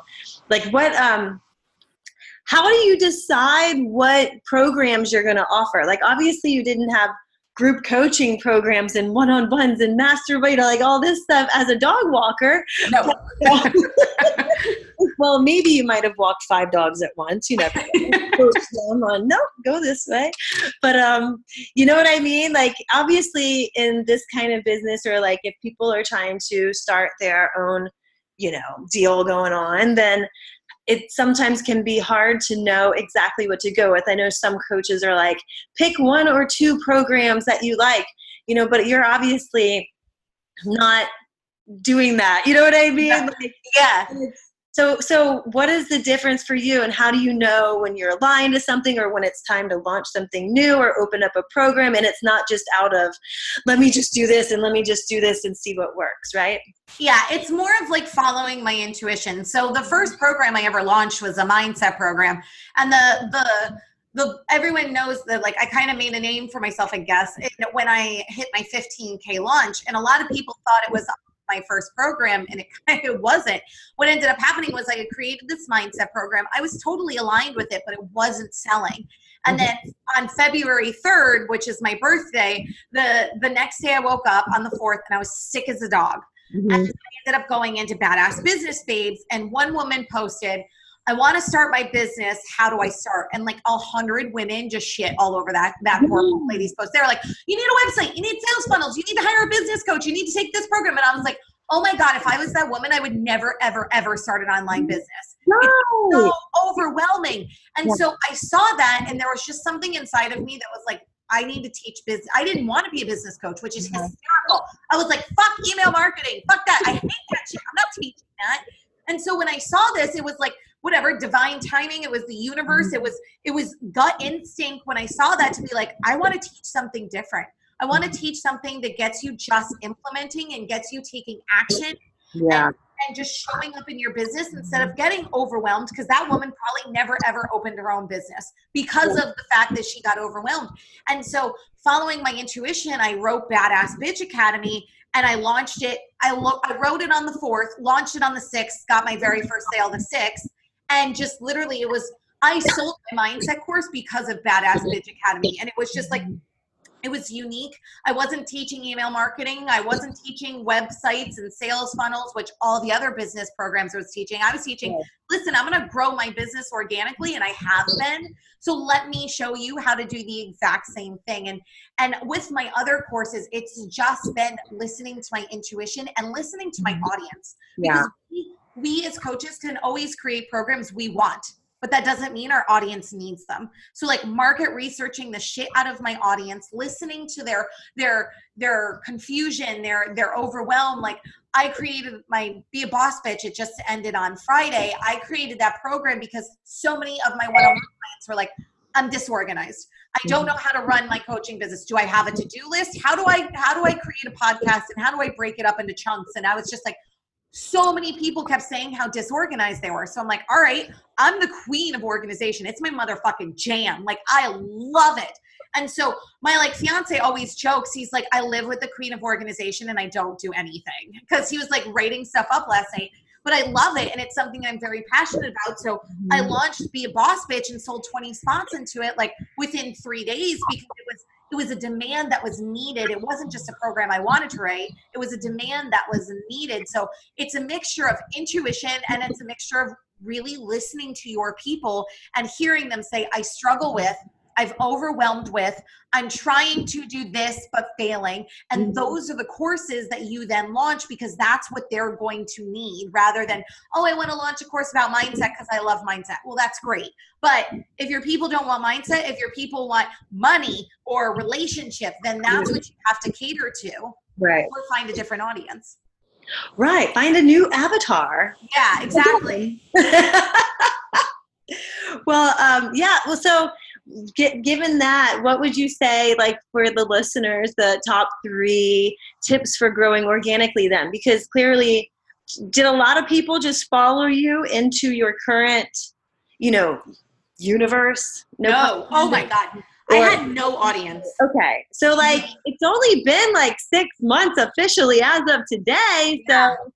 like, what, um, how do you decide what programs you're going to offer? Like, obviously, you didn't have group coaching programs and one on ones and master, you know, like all this stuff as a dog walker. No. well, maybe you might have walked five dogs at once. You never know. Coach them on, no, go this way. But um, you know what I mean? Like obviously in this kind of business or like if people are trying to start their own, you know, deal going on, then it sometimes can be hard to know exactly what to go with. I know some coaches are like, pick one or two programs that you like, you know, but you're obviously not doing that. You know what I mean? Yeah. Like, yeah. So, so what is the difference for you, and how do you know when you're aligned to something, or when it's time to launch something new, or open up a program, and it's not just out of, let me just do this and let me just do this and see what works, right? Yeah, it's more of like following my intuition. So the first mm-hmm. program I ever launched was a mindset program, and the the the everyone knows that like I kind of made a name for myself, I guess, when I hit my 15k launch, and a lot of mm-hmm. people thought it was my first program, and it kind of wasn't. What ended up happening was I had created this mindset program. I was totally aligned with it, but it wasn't selling. And mm-hmm. then on February 3rd, which is my birthday, the the next day I woke up on the 4th and I was sick as a dog. Mm-hmm. And I ended up going into Badass Business Babes, and one woman posted, I want to start my business. How do I start? And like a hundred women just shit all over that that poor mm-hmm. lady's post. They're like, "You need a website. You need sales funnels. You need to hire a business coach. You need to take this program." And I was like, "Oh my god! If I was that woman, I would never, ever, ever start an online mm-hmm. business. No. So overwhelming." And Yeah. so I saw that, and there was just something inside of me that was like, "I need to teach business." I didn't want to be a business coach, which is Yeah. hysterical. I was like, "Fuck email marketing. Fuck that. I hate that shit. I'm not teaching that." And so when I saw this, it was like whatever divine timing. It was the universe. It mm. was it was gut instinct when I saw that to be like, I want to teach something different. I want to mm. teach something that gets you just implementing and gets you taking action Yeah. and just showing up in your business instead of getting overwhelmed because that woman probably never ever opened her own business because of the fact that she got overwhelmed. And so following my intuition, I wrote Badass Bitch Academy and I launched it. I, lo- I wrote it on the 4th, launched it on the 6th, got my very first sale the 6th and just literally it was I sold my mindset course because of Badass Bitch Academy and it was just like it was unique. I wasn't teaching email marketing. I wasn't teaching websites and sales funnels, which all the other business programs I was teaching. I was teaching, listen, I'm going to grow my business organically, and I have been. So let me show you how to do the exact same thing. And and with my other courses, it's just been listening to my intuition and listening to my mm-hmm. audience. Yeah. Because we, we as coaches can always create programs we want but that doesn't mean our audience needs them. So like market researching the shit out of my audience listening to their their their confusion their their overwhelm like i created my be a boss bitch it just ended on friday. I created that program because so many of my one-on-one clients were like i'm disorganized. I don't know how to run my coaching business. Do i have a to-do list? How do i how do i create a podcast and how do i break it up into chunks? And i was just like so many people kept saying how disorganized they were. So I'm like, all right, I'm the queen of organization. It's my motherfucking jam. Like I love it. And so my like fiance always jokes. He's like, I live with the queen of organization and I don't do anything because he was like writing stuff up last night. But I love it and it's something I'm very passionate about. So I mm-hmm. launched Be a Boss Bitch and sold 20 spots into it like within three days because it was it was a demand that was needed. It wasn't just a program I wanted to write. It was a demand that was needed. So it's a mixture of intuition and it's a mixture of really listening to your people and hearing them say, I struggle with, I've overwhelmed with, I'm trying to do this but failing. And Mhm. those are the courses that you then launch because that's what they're going to need rather than, oh, I want to launch a course about mindset because I love mindset. Well, that's great. But if your people don't want mindset, if your people want money or relationship, then that's what you have to cater to Right. or find a different audience. Right. Find a new avatar. Yeah, exactly. well, um, yeah. Well, so gi- given that, what would you say, like for the listeners, the top three tips for growing organically? Then, because clearly, did a lot of people just follow you into your current, you know, universe? No. Oh my God. I had no audience. Okay. So like it's only been like six months officially as of today. Yeah. So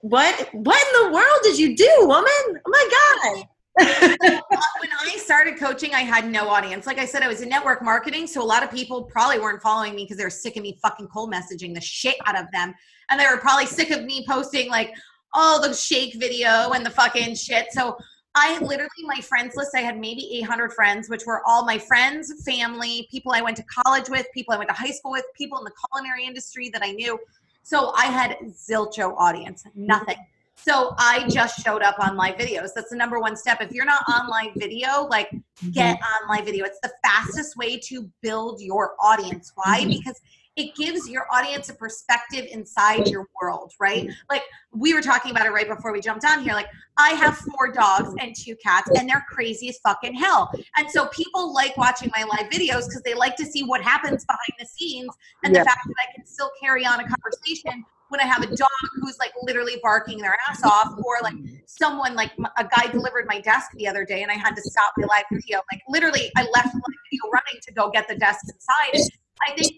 what what in the world did you do, woman? Oh my God. When I started coaching, I had no audience. Like I said, I was in network marketing, so a lot of people probably weren't following me because they were sick of me fucking cold messaging the shit out of them, and they were probably sick of me posting like all the shake video and the fucking shit. So I literally my friends list. I had maybe 800 friends, which were all my friends, family, people I went to college with, people I went to high school with, people in the culinary industry that I knew. So I had zilcho audience, nothing. So I just showed up on live videos. That's the number one step. If you're not on live video, like mm-hmm. get on live video. It's the fastest way to build your audience. Why? Mm-hmm. Because it gives your audience a perspective inside your world, right? Mm-hmm. Like we were talking about it right before we jumped on here. Like I have four dogs and two cats, and they're crazy as fucking hell. And so people like watching my live videos because they like to see what happens behind the scenes and Yeah. the fact that I can still carry on a conversation when I have a dog who's like literally barking their ass off, or like someone like a guy delivered my desk the other day and I had to stop my live video. Like literally, I left the live video running to go get the desk inside. I think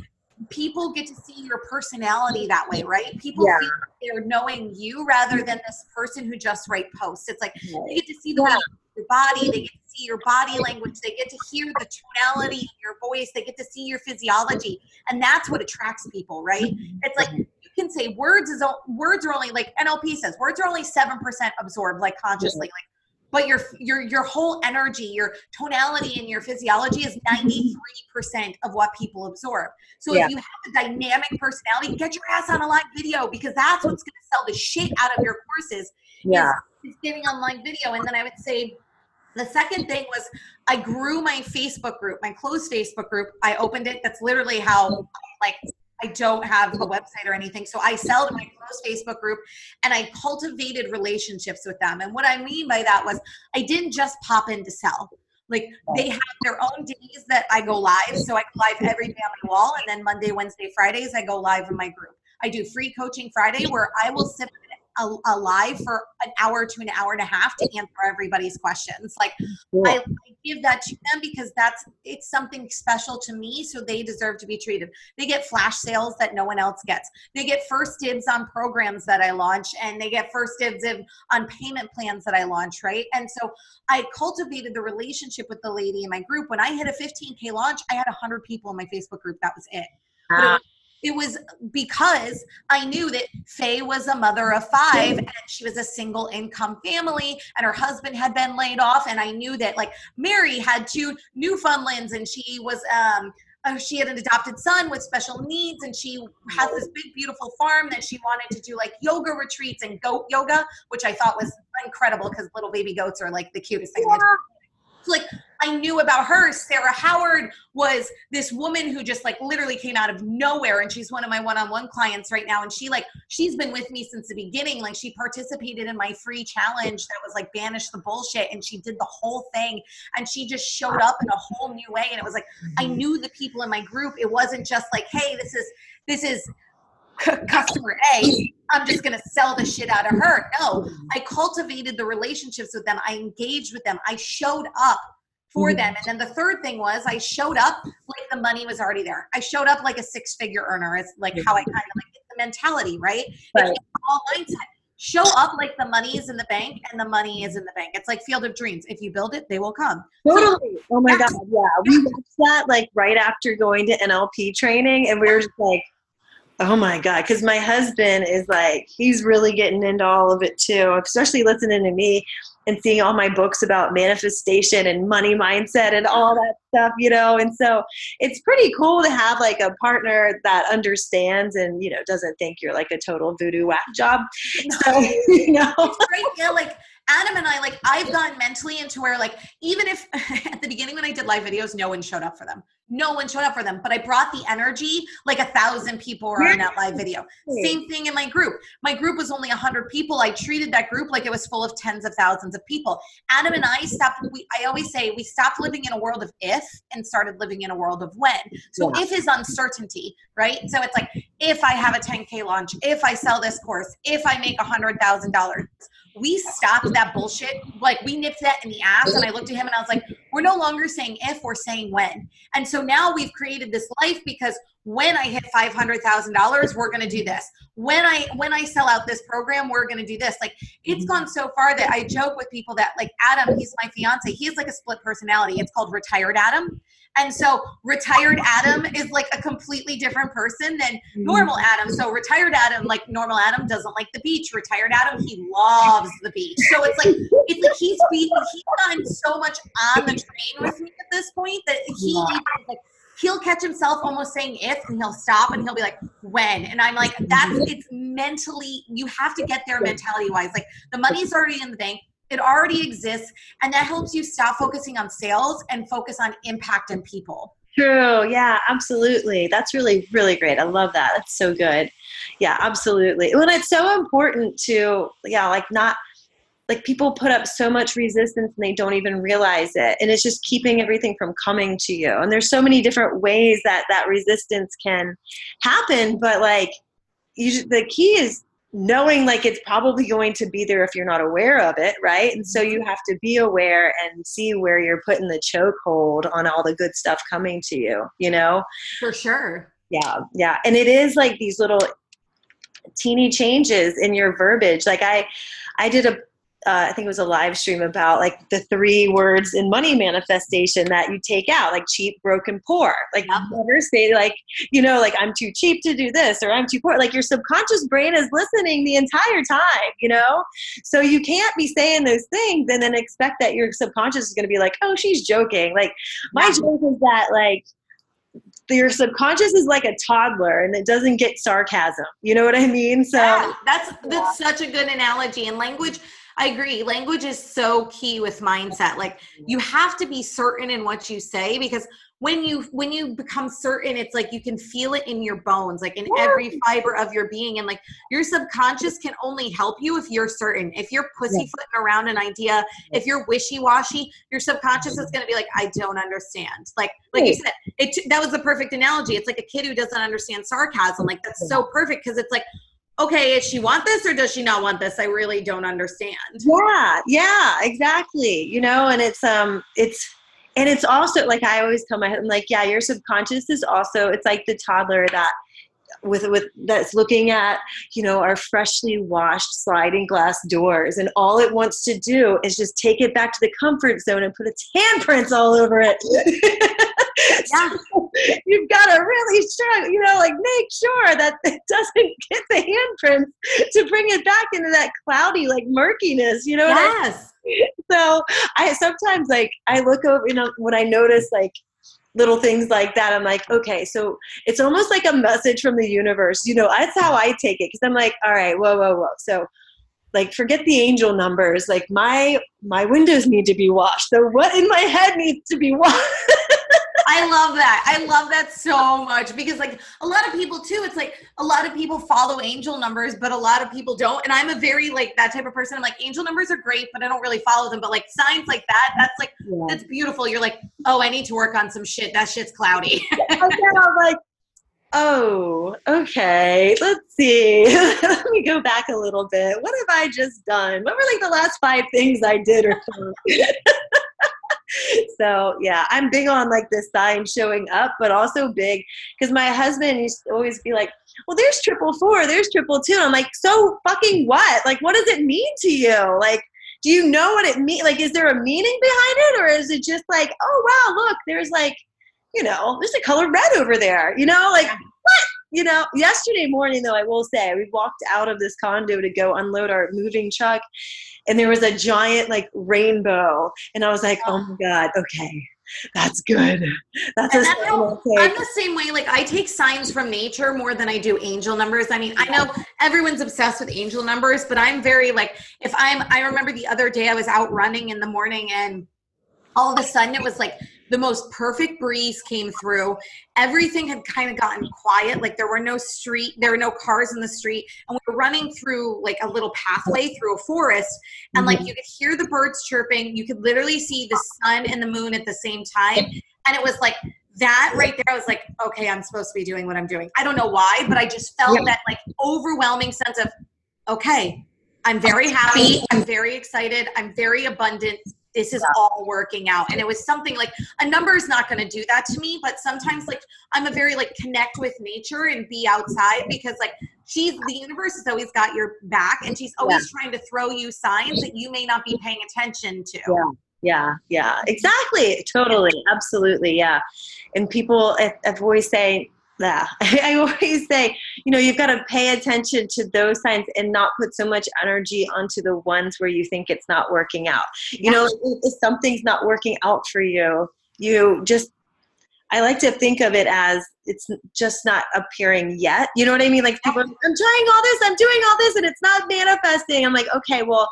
people get to see your personality that way, right? People Yeah. feel like they're knowing you rather than this person who just write posts. It's like they get to see the Yeah. you your body, they get to see your body language, they get to hear the tonality in your voice, they get to see your physiology, and that's what attracts people, right? It's like can say words is words are only like NLP says words are only seven percent absorbed like consciously, like but your your your whole energy, your tonality, and your physiology is mm-hmm. ninety three percent of what people absorb. So Yeah. if you have a dynamic personality, get your ass on a live video because that's what's going to sell the shit out of your courses Yeah. is getting online video. And then I would say the second thing was I grew my Facebook group, my closed Facebook group. I opened it. That's literally how like I don't have a website or anything. So I sell to my close Facebook group and I cultivated relationships with them. And what I mean by that was I didn't just pop in to sell. Like they have their own days that I go live. So I go live every day on my wall. And then Monday, Wednesday, Fridays, I go live in my group. I do free coaching Friday where I will sit a, a live for an hour to an hour and a half to answer everybody's questions. Like Cool. I, I give that to them because that's it's something special to me, so they deserve to be treated. They get flash sales that no one else gets. They get first dibs on programs that I launch, and they get first dibs in, on payment plans that I launch, right? And so I cultivated the relationship with the lady in my group. When I hit a 15k launch, I had 100 people in my Facebook group. That was it. It was because I knew that Faye was a mother of five and she was a single income family and her husband had been laid off. And I knew that like Mary had two Newfoundlands and she was, um, uh, she had an adopted son with special needs and she has this big beautiful farm that she wanted to do like yoga retreats and goat yoga which i thought was incredible because little baby goats are like the cutest thing so, like I knew about her. Sarah Howard was this woman who just like literally came out of nowhere, and she's one of my one-on-one clients right now. And she like she's been with me since the beginning. Like she participated in my free challenge that was like banish the bullshit, and she did the whole thing. And she just showed up in a whole new way. And it was like I mm-hmm. knew the people in my group. It wasn't just like, hey, this is this is c- customer A. I'm just gonna sell the shit out of her. No, I cultivated the relationships with them. I engaged with them. I showed up for Mhm. them. And then the third thing was I showed up like the money was already there. I showed up like a six figure earner. It's like how I kind of like the mentality, right? Right. It's all mindset. Show up like the money is in the bank and the money is in the bank. It's like field of dreams. If you build it, they will come. Totally. Oh my god. Yeah. We watched that like right after going to NLP training and we were just like, oh my god. Because my husband is like, he's really getting into all of it too, especially listening to me and seeing all my books about manifestation and money mindset and all that stuff, you know. And so it's pretty cool to have like a partner that understands and, you know, doesn't think you're like a total voodoo whack job. So, you know. Yeah, like Adam and I, like I've gone mentally into where like even if at the beginning when I did live videos, no one showed up for them. no one showed up for them. But I brought the energy, like a thousand people were on that live video. Same thing in my group. My group was only a 100 people. I treated that group like it was full of tens of thousands of people. Adam and I stopped, we, I always say, we stopped living in a world of if and started living in a world of when. So yeah. if is uncertainty, right? So it's like, if I have a 10K launch, if I sell this course, if I make a $100,000 we stopped that bullshit. Like we nipped that in the ass. And I looked at him and I was like, we're no longer saying if, we're saying when. And so now we've created this life because when I hit five hundred thousand dollars, we're gonna do this. When I when I sell out this program, we're gonna do this. Like it's gone so far that I joke with people that like Adam, he's my fiance. He's like a split personality. It's called retired Adam. And so retired Adam is like a completely different person than mm-hmm. normal Adam. So retired Adam, like normal Adam, doesn't like the beach. Retired Adam, he loves the beach. So it's like it's like he's he's gotten so much on the train with me at this point that he like he'll catch himself almost saying if and he'll stop and he'll be like when and i'm like that's it's mentally you have to get there mentality wise like the money's already in the bank it already exists. And that helps you stop focusing on sales and focus on impact and people. True. Yeah, absolutely. That's really, really great. I love that. That's so good. Yeah, absolutely. When it's so important to, yeah, like not like people put up so much resistance and they don't even realize it and it's just keeping everything from coming to you and there's so many different ways that that resistance can happen but like you the key is knowing like it's probably going to be there if you're not aware of it, right? And so you mm-hmm. have to be aware and see where you're putting the chokehold on all the good stuff coming to you, you know? For sure. Yeah, yeah. And it is like these little teeny changes in your verbiage. Like I I did a uh, I think it was a live stream about like the three words in money manifestation that you take out, like cheap, broken, poor. Like yeah. never say like, you know, like I'm too cheap to do this or I'm too poor. Like your subconscious brain is listening the entire time, you know? So you can't be saying those things and then expect that your subconscious is gonna be like, oh, she's joking. Like my yeah. joke is that like your subconscious is like a toddler and it doesn't get sarcasm. You know what I mean? So yeah, that's that's such a good analogy. And language I agree. Language is so key with mindset. Like you have to be certain in what you say because when you when you become certain it's like you can feel it in your bones like in every fiber of your being and like your subconscious can only help you if you're certain. If you're pussyfooting around an idea if you're wishy-washy your subconscious is going to be like i don't understand. Like like you said it that was the perfect analogy it's like a kid who doesn't understand sarcasm like that's so perfect because it's like okay, does she want this or does she not want this? I really don't understand. Yeah, yeah, exactly. You know, and it's um it's and it's also like I always tell my husband, like, yeah, your subconscious is also it's like the toddler that with with that's looking at you know our freshly washed sliding glass doors and all it wants to do is just take it back to the comfort zone and put its handprints all over it yeah. so you've got to really strong you know like make sure that it doesn't get the handprints to bring it back into that cloudy like murkiness you know yes I mean? so i sometimes like i look over you know when i notice like little things like that i'm like okay so it's almost like a message from the universe you know that's how i take it because i'm like all right whoa whoa whoa so like forget the angel numbers like my my windows need to be washed so what in my head needs to be washed I love that. I love that so much because like a lot of people too, it's like a lot of people follow angel numbers, but a lot of people don't. And I'm a very like that type of person. I'm like angel numbers are great, but I don't really follow them. But like signs like that, that's like yeah. that's beautiful. You're like, oh, I need to work on some shit. That shit's cloudy. okay, I'm like, oh, okay. Let's see. Let me go back a little bit. What have I just done? What were like the last five things I did or so yeah, I'm big on like the sign showing up, but also big because my husband used to always be like, "Well, there's triple four, there's triple two. I'm like, "So fucking what? Like, what does it mean to you? Like, do you know what it means? Like, is there a meaning behind it, or is it just like, oh wow, look, there's like, you know, there's a color red over there. You know, like what? You know, yesterday morning though, I will say we walked out of this condo to go unload our moving truck and there was a giant like rainbow and i was like oh my god okay that's good. That's, that's how, i'm the same way like i take signs from nature more than i do angel numbers. I mean i know everyone's obsessed with angel numbers but i'm very like if i'm i remember the other day i was out running in the morning and all of a sudden it was like the most perfect breeze came through. Everything had kind of gotten quiet. Like there were no street, there were no cars in the street. And we were running through like a little pathway through a forest. And like mm-hmm. you could hear the birds chirping. You could literally see the sun and the moon at the same time. And it was like that right there, I was like, okay, I'm supposed to be doing what I'm doing. I don't know why, but I just felt that like overwhelming sense of, okay, I'm very happy. I'm very excited. I'm very abundant. This is all working out. And it was something like a number is not going to do that to me, but sometimes like I'm a very like connect with nature and be outside because like she's the universe has always got your back and she's always yeah. trying to throw you signs that you may not be paying attention to. Yeah. Yeah, yeah, exactly. Totally. Absolutely. Yeah. And people, I've always say, yeah, I always say, you know, you've got to pay attention to those signs and not put so much energy onto the ones where you think it's not working out. You know, if something's not working out for you, you just, I like to think of it as it's just not appearing yet. You know what I mean? Like people, I'm trying all this, I'm doing all this, and it's not manifesting. I'm like, okay, well,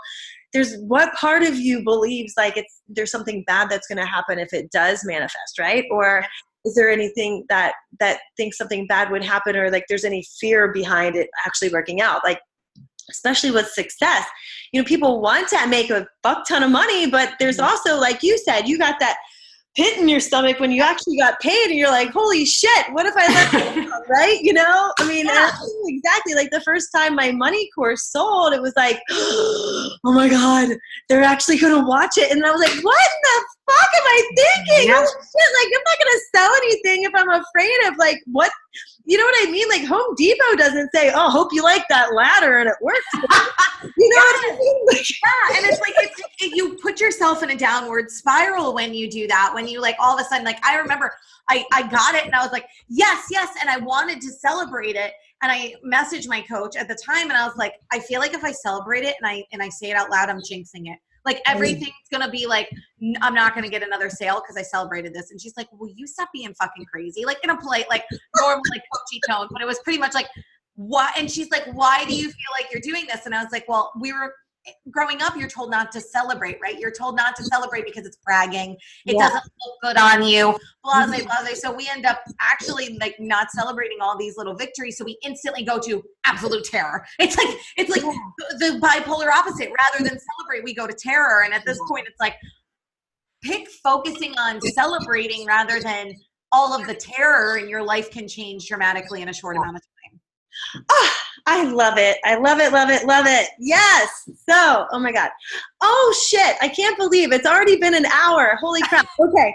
there's what part of you believes like it's there's something bad that's going to happen if it does manifest, right? Or is there anything that that thinks something bad would happen or like there's any fear behind it actually working out like especially with success you know people want to make a buck ton of money but there's mm-hmm. also like you said you got that pit in your stomach when you actually got paid and you're like holy shit what if i let right? You know? I mean yeah. exactly like the first time my money course sold it was like oh my god they're actually gonna watch it. And i was like what in the fuck am i thinking? Yeah. oh shit like i'm not gonna sell anything if i'm afraid of like what you know what I mean? Like Home Depot doesn't say, "Oh, hope you like that ladder and it works." you know yes. what I mean? Like, yeah, and it's like it's, it, you put yourself in a downward spiral when you do that. When you like all of a sudden, like I remember, I I got it and I was like, "Yes, yes," and I wanted to celebrate it. And I messaged my coach at the time, and I was like, "I feel like if I celebrate it and I and I say it out loud, I'm jinxing it." Like everything's gonna be like, I'm not gonna get another sale because I celebrated this. And she's like, Will you stop being fucking crazy? Like in a polite, like normal, like coachy tone. But it was pretty much like, what? And she's like, Why do you feel like you're doing this? And I was like, Well, we were growing up you're told not to celebrate right? You're told not to celebrate because it's bragging. It yeah. doesn't look good on you. Blah mm-hmm. blah blah. So we end up actually like not celebrating all these little victories. So we instantly go to absolute terror. It's like it's like yeah. the bipolar opposite. Rather than celebrate we go to terror. And at this point it's like pick focusing on celebrating rather than all of the terror and your life can change dramatically in a short amount of time. Oh, I love it. I love it, love it, love it. Yes. So, oh my God. Oh shit. I can't believe it's already been an hour. Holy crap. Okay.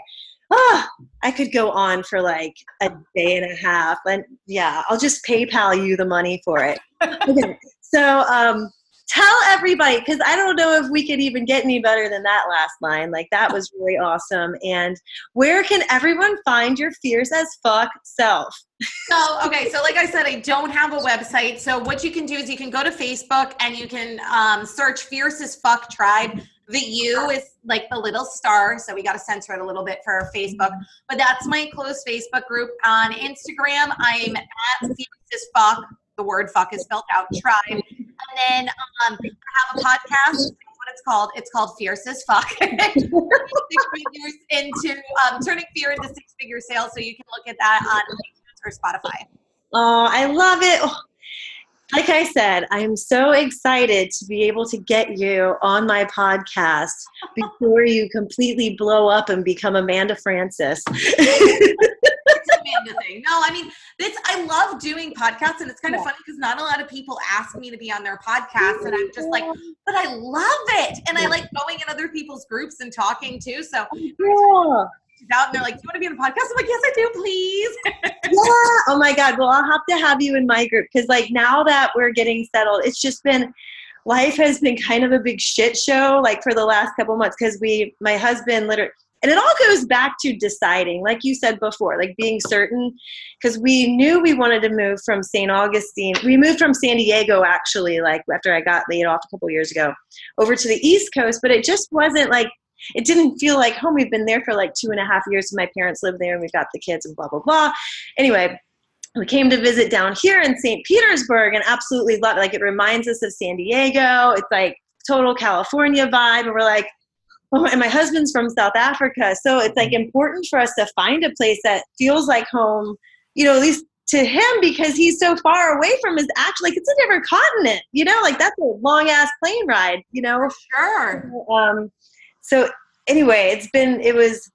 Oh, I could go on for like a day and a half. And yeah, I'll just PayPal you the money for it. Okay. So, um, tell everybody because I don't know if we could even get any better than that last line. Like that was really awesome. And where can everyone find your fierce as fuck self? So okay, so like I said, I don't have a website. So what you can do is you can go to Facebook and you can um, search "Fierce as Fuck Tribe." The U is like the little star, so we got to censor it a little bit for Facebook. But that's my closed Facebook group. On Instagram, I'm at Fierce as Fuck. The word "fuck" is spelled out. Tribe then um, I have a podcast. what it's called. It's called Fierce as Fuck. six figures into um, turning fear into six figure sales. So you can look at that on iTunes or Spotify. Oh, I love it. Oh, like I said, I'm so excited to be able to get you on my podcast before you completely blow up and become Amanda Thing. No, I mean, this I love doing podcasts, and it's kind of funny because not a lot of people ask me to be on their podcast, and I'm just like, but I love it, and I like going in other people's groups and talking too. So oh, yeah out and they're like, Do you want to be on a podcast? I'm like, Yes, I do, please. yeah. Oh my God. Well, I'll have to have you in my group because, like, now that we're getting settled, it's just been life has been kind of a big shit show, like, for the last couple months because we, my husband, literally, and it all goes back to deciding like you said before like being certain because we knew we wanted to move from st augustine we moved from san diego actually like after i got laid off a couple years ago over to the east coast but it just wasn't like it didn't feel like home. We've been there for like two and a half years my parents live there and we've got the kids and blah blah blah. Anyway we came to visit down here in st petersburg and absolutely love it like it reminds us of san diego. It's like total california vibe and we're like oh, and my husband's from South Africa. So it's like important for us to find a place that feels like home, you know, at least to him because he's so far away from his actually like it's a different continent, you know, like that's a long ass plane ride, you know. Sure. Um, so anyway, it's been it was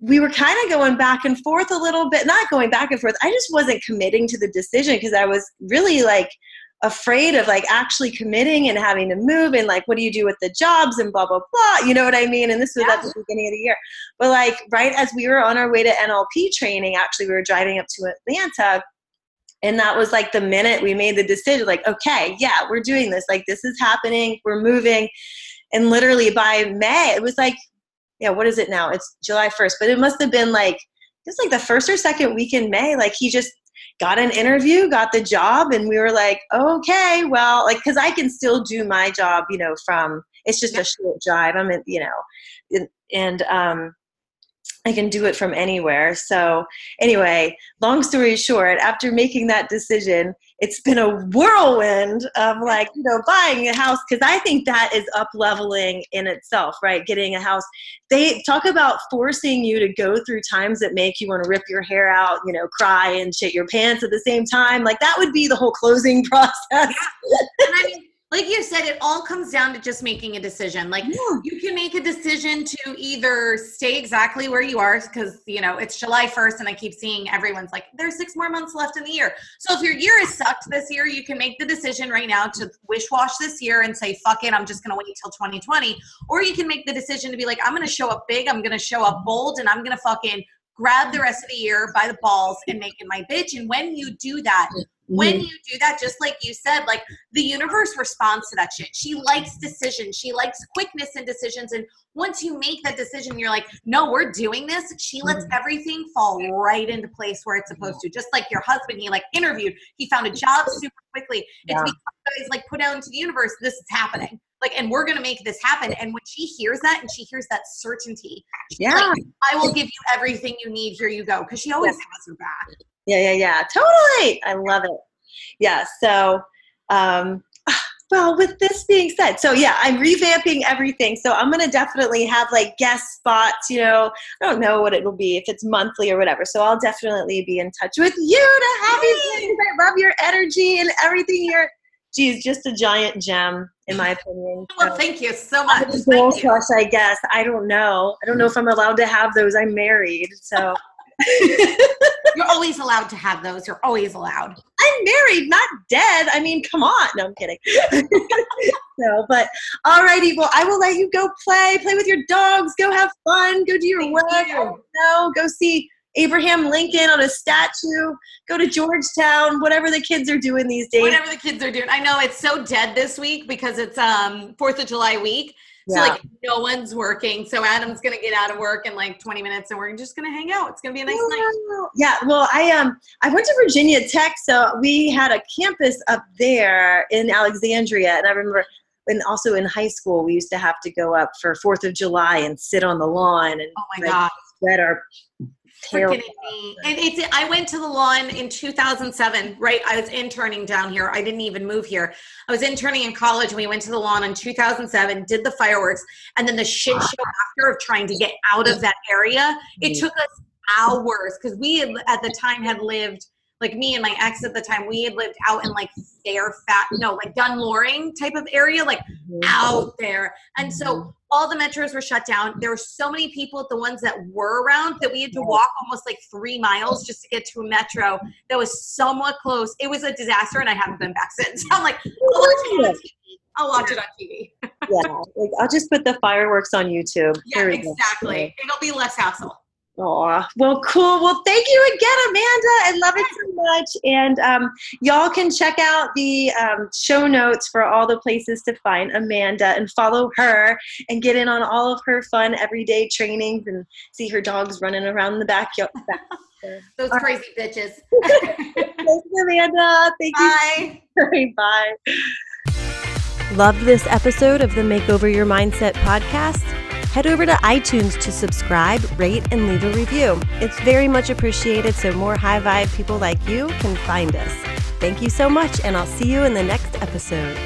we were kind of going back and forth a little bit, not going back and forth. I just wasn't committing to the decision because I was really like afraid of like actually committing and having to move and like what do you do with the jobs and blah blah blah you know what i mean? And this was yeah. at the beginning of the year. But like right as we were on our way to nlp training actually we were driving up to atlanta and that was like the minute we made the decision like okay yeah we're doing this. Like this is happening. We're moving. And literally by may it was like yeah what is it now? It's july 1st but it must have been like it's like the first or second week in may like he just got an interview got the job and we were like okay well like because i can still do my job you know from it's just a short drive i'm in you know and um I can do it from anywhere. So, anyway, long story short, after making that decision, it's been a whirlwind of like, you know, buying a house because I think that is up leveling in itself, right? Getting a house. They talk about forcing you to go through times that make you want to rip your hair out, you know, cry and shit your pants at the same time. Like, that would be the whole closing process. Yeah like you said, it all comes down to just making a decision. Like yeah. you can make a decision to either stay exactly where you are because you know it's July 1st, and I keep seeing everyone's like, there's six more months left in the year. So if your year is sucked this year, you can make the decision right now to wish wash this year and say, fuck it, I'm just gonna wait till 2020. Or you can make the decision to be like, I'm gonna show up big, I'm gonna show up bold, and I'm gonna fucking grab the rest of the year by the balls and make it my bitch. And when you do that, when you do that just like you said like the universe responds to that shit. She likes decisions. She likes quickness in decisions and once you make that decision you're like no we're doing this she lets mm-hmm. everything fall right into place where it's supposed to just like your husband he like interviewed he found a job super quickly it's yeah. because he's like put out into the universe this is happening like and we're gonna make this happen and when she hears that and she hears that certainty yeah like, i will give you everything you need here you go because she always yeah. has her back yeah, yeah, yeah. Totally. I love it. Yeah. So, um, well, with this being said, so yeah, I'm revamping everything. So I'm going to definitely have like guest spots, you know, I don't know what it will be, if it's monthly or whatever. So I'll definitely be in touch with you to have you. I love your energy and everything. You're, geez, just a giant gem in my opinion. Well, thank you so much. Girl crush, I guess. I don't know. I don't know if I'm allowed to have those. I'm married, so. You're always allowed to have those. You're always allowed. I'm married, not dead. I mean, come on. No, I'm kidding. no, but alrighty. Well, I will let you go play. Play with your dogs. Go have fun. Go do your Thank work. You. No, go see Abraham Lincoln on a statue. Go to Georgetown. Whatever the kids are doing these days. Whatever the kids are doing. I know it's so dead this week because it's um Fourth of July week. So yeah. like no one's working. So Adam's gonna get out of work in like 20 minutes and we're just gonna hang out. It's gonna be a nice yeah. night. Yeah, well I um I went to Virginia Tech, so we had a campus up there in Alexandria and I remember and also in high school we used to have to go up for Fourth of July and sit on the lawn and oh my like, god spread our me. And it's I went to the lawn in 2007, right? I was interning down here. I didn't even move here. I was interning in college and we went to the lawn in 2007, did the fireworks, and then the shit show after of trying to get out of that area. It mm-hmm. took us hours because we had, at the time had lived like me and my ex at the time, we had lived out in like Fairfax, no, like Dunn Loring type of area, like mm-hmm. out there. And so. All the metros were shut down. There were so many people, at the ones that were around, that we had to walk almost like three miles just to get to a metro that was somewhat close. It was a disaster, and I haven't been back since. I'm like, I'll watch it on TV. I'll watch it on TV. yeah, like I'll just put the fireworks on YouTube. Yeah, exactly. It'll be less hassle. Oh, well, cool. Well, thank you again, Amanda. I love it so much. And um, y'all can check out the um, show notes for all the places to find Amanda and follow her and get in on all of her fun everyday trainings and see her dogs running around the backyard. Those crazy right. bitches. Thanks, Amanda. Thank Bye. you. Bye. Loved this episode of the Makeover Your Mindset podcast? Head over to iTunes to subscribe, rate, and leave a review. It's very much appreciated so more high vibe people like you can find us. Thank you so much, and I'll see you in the next episode.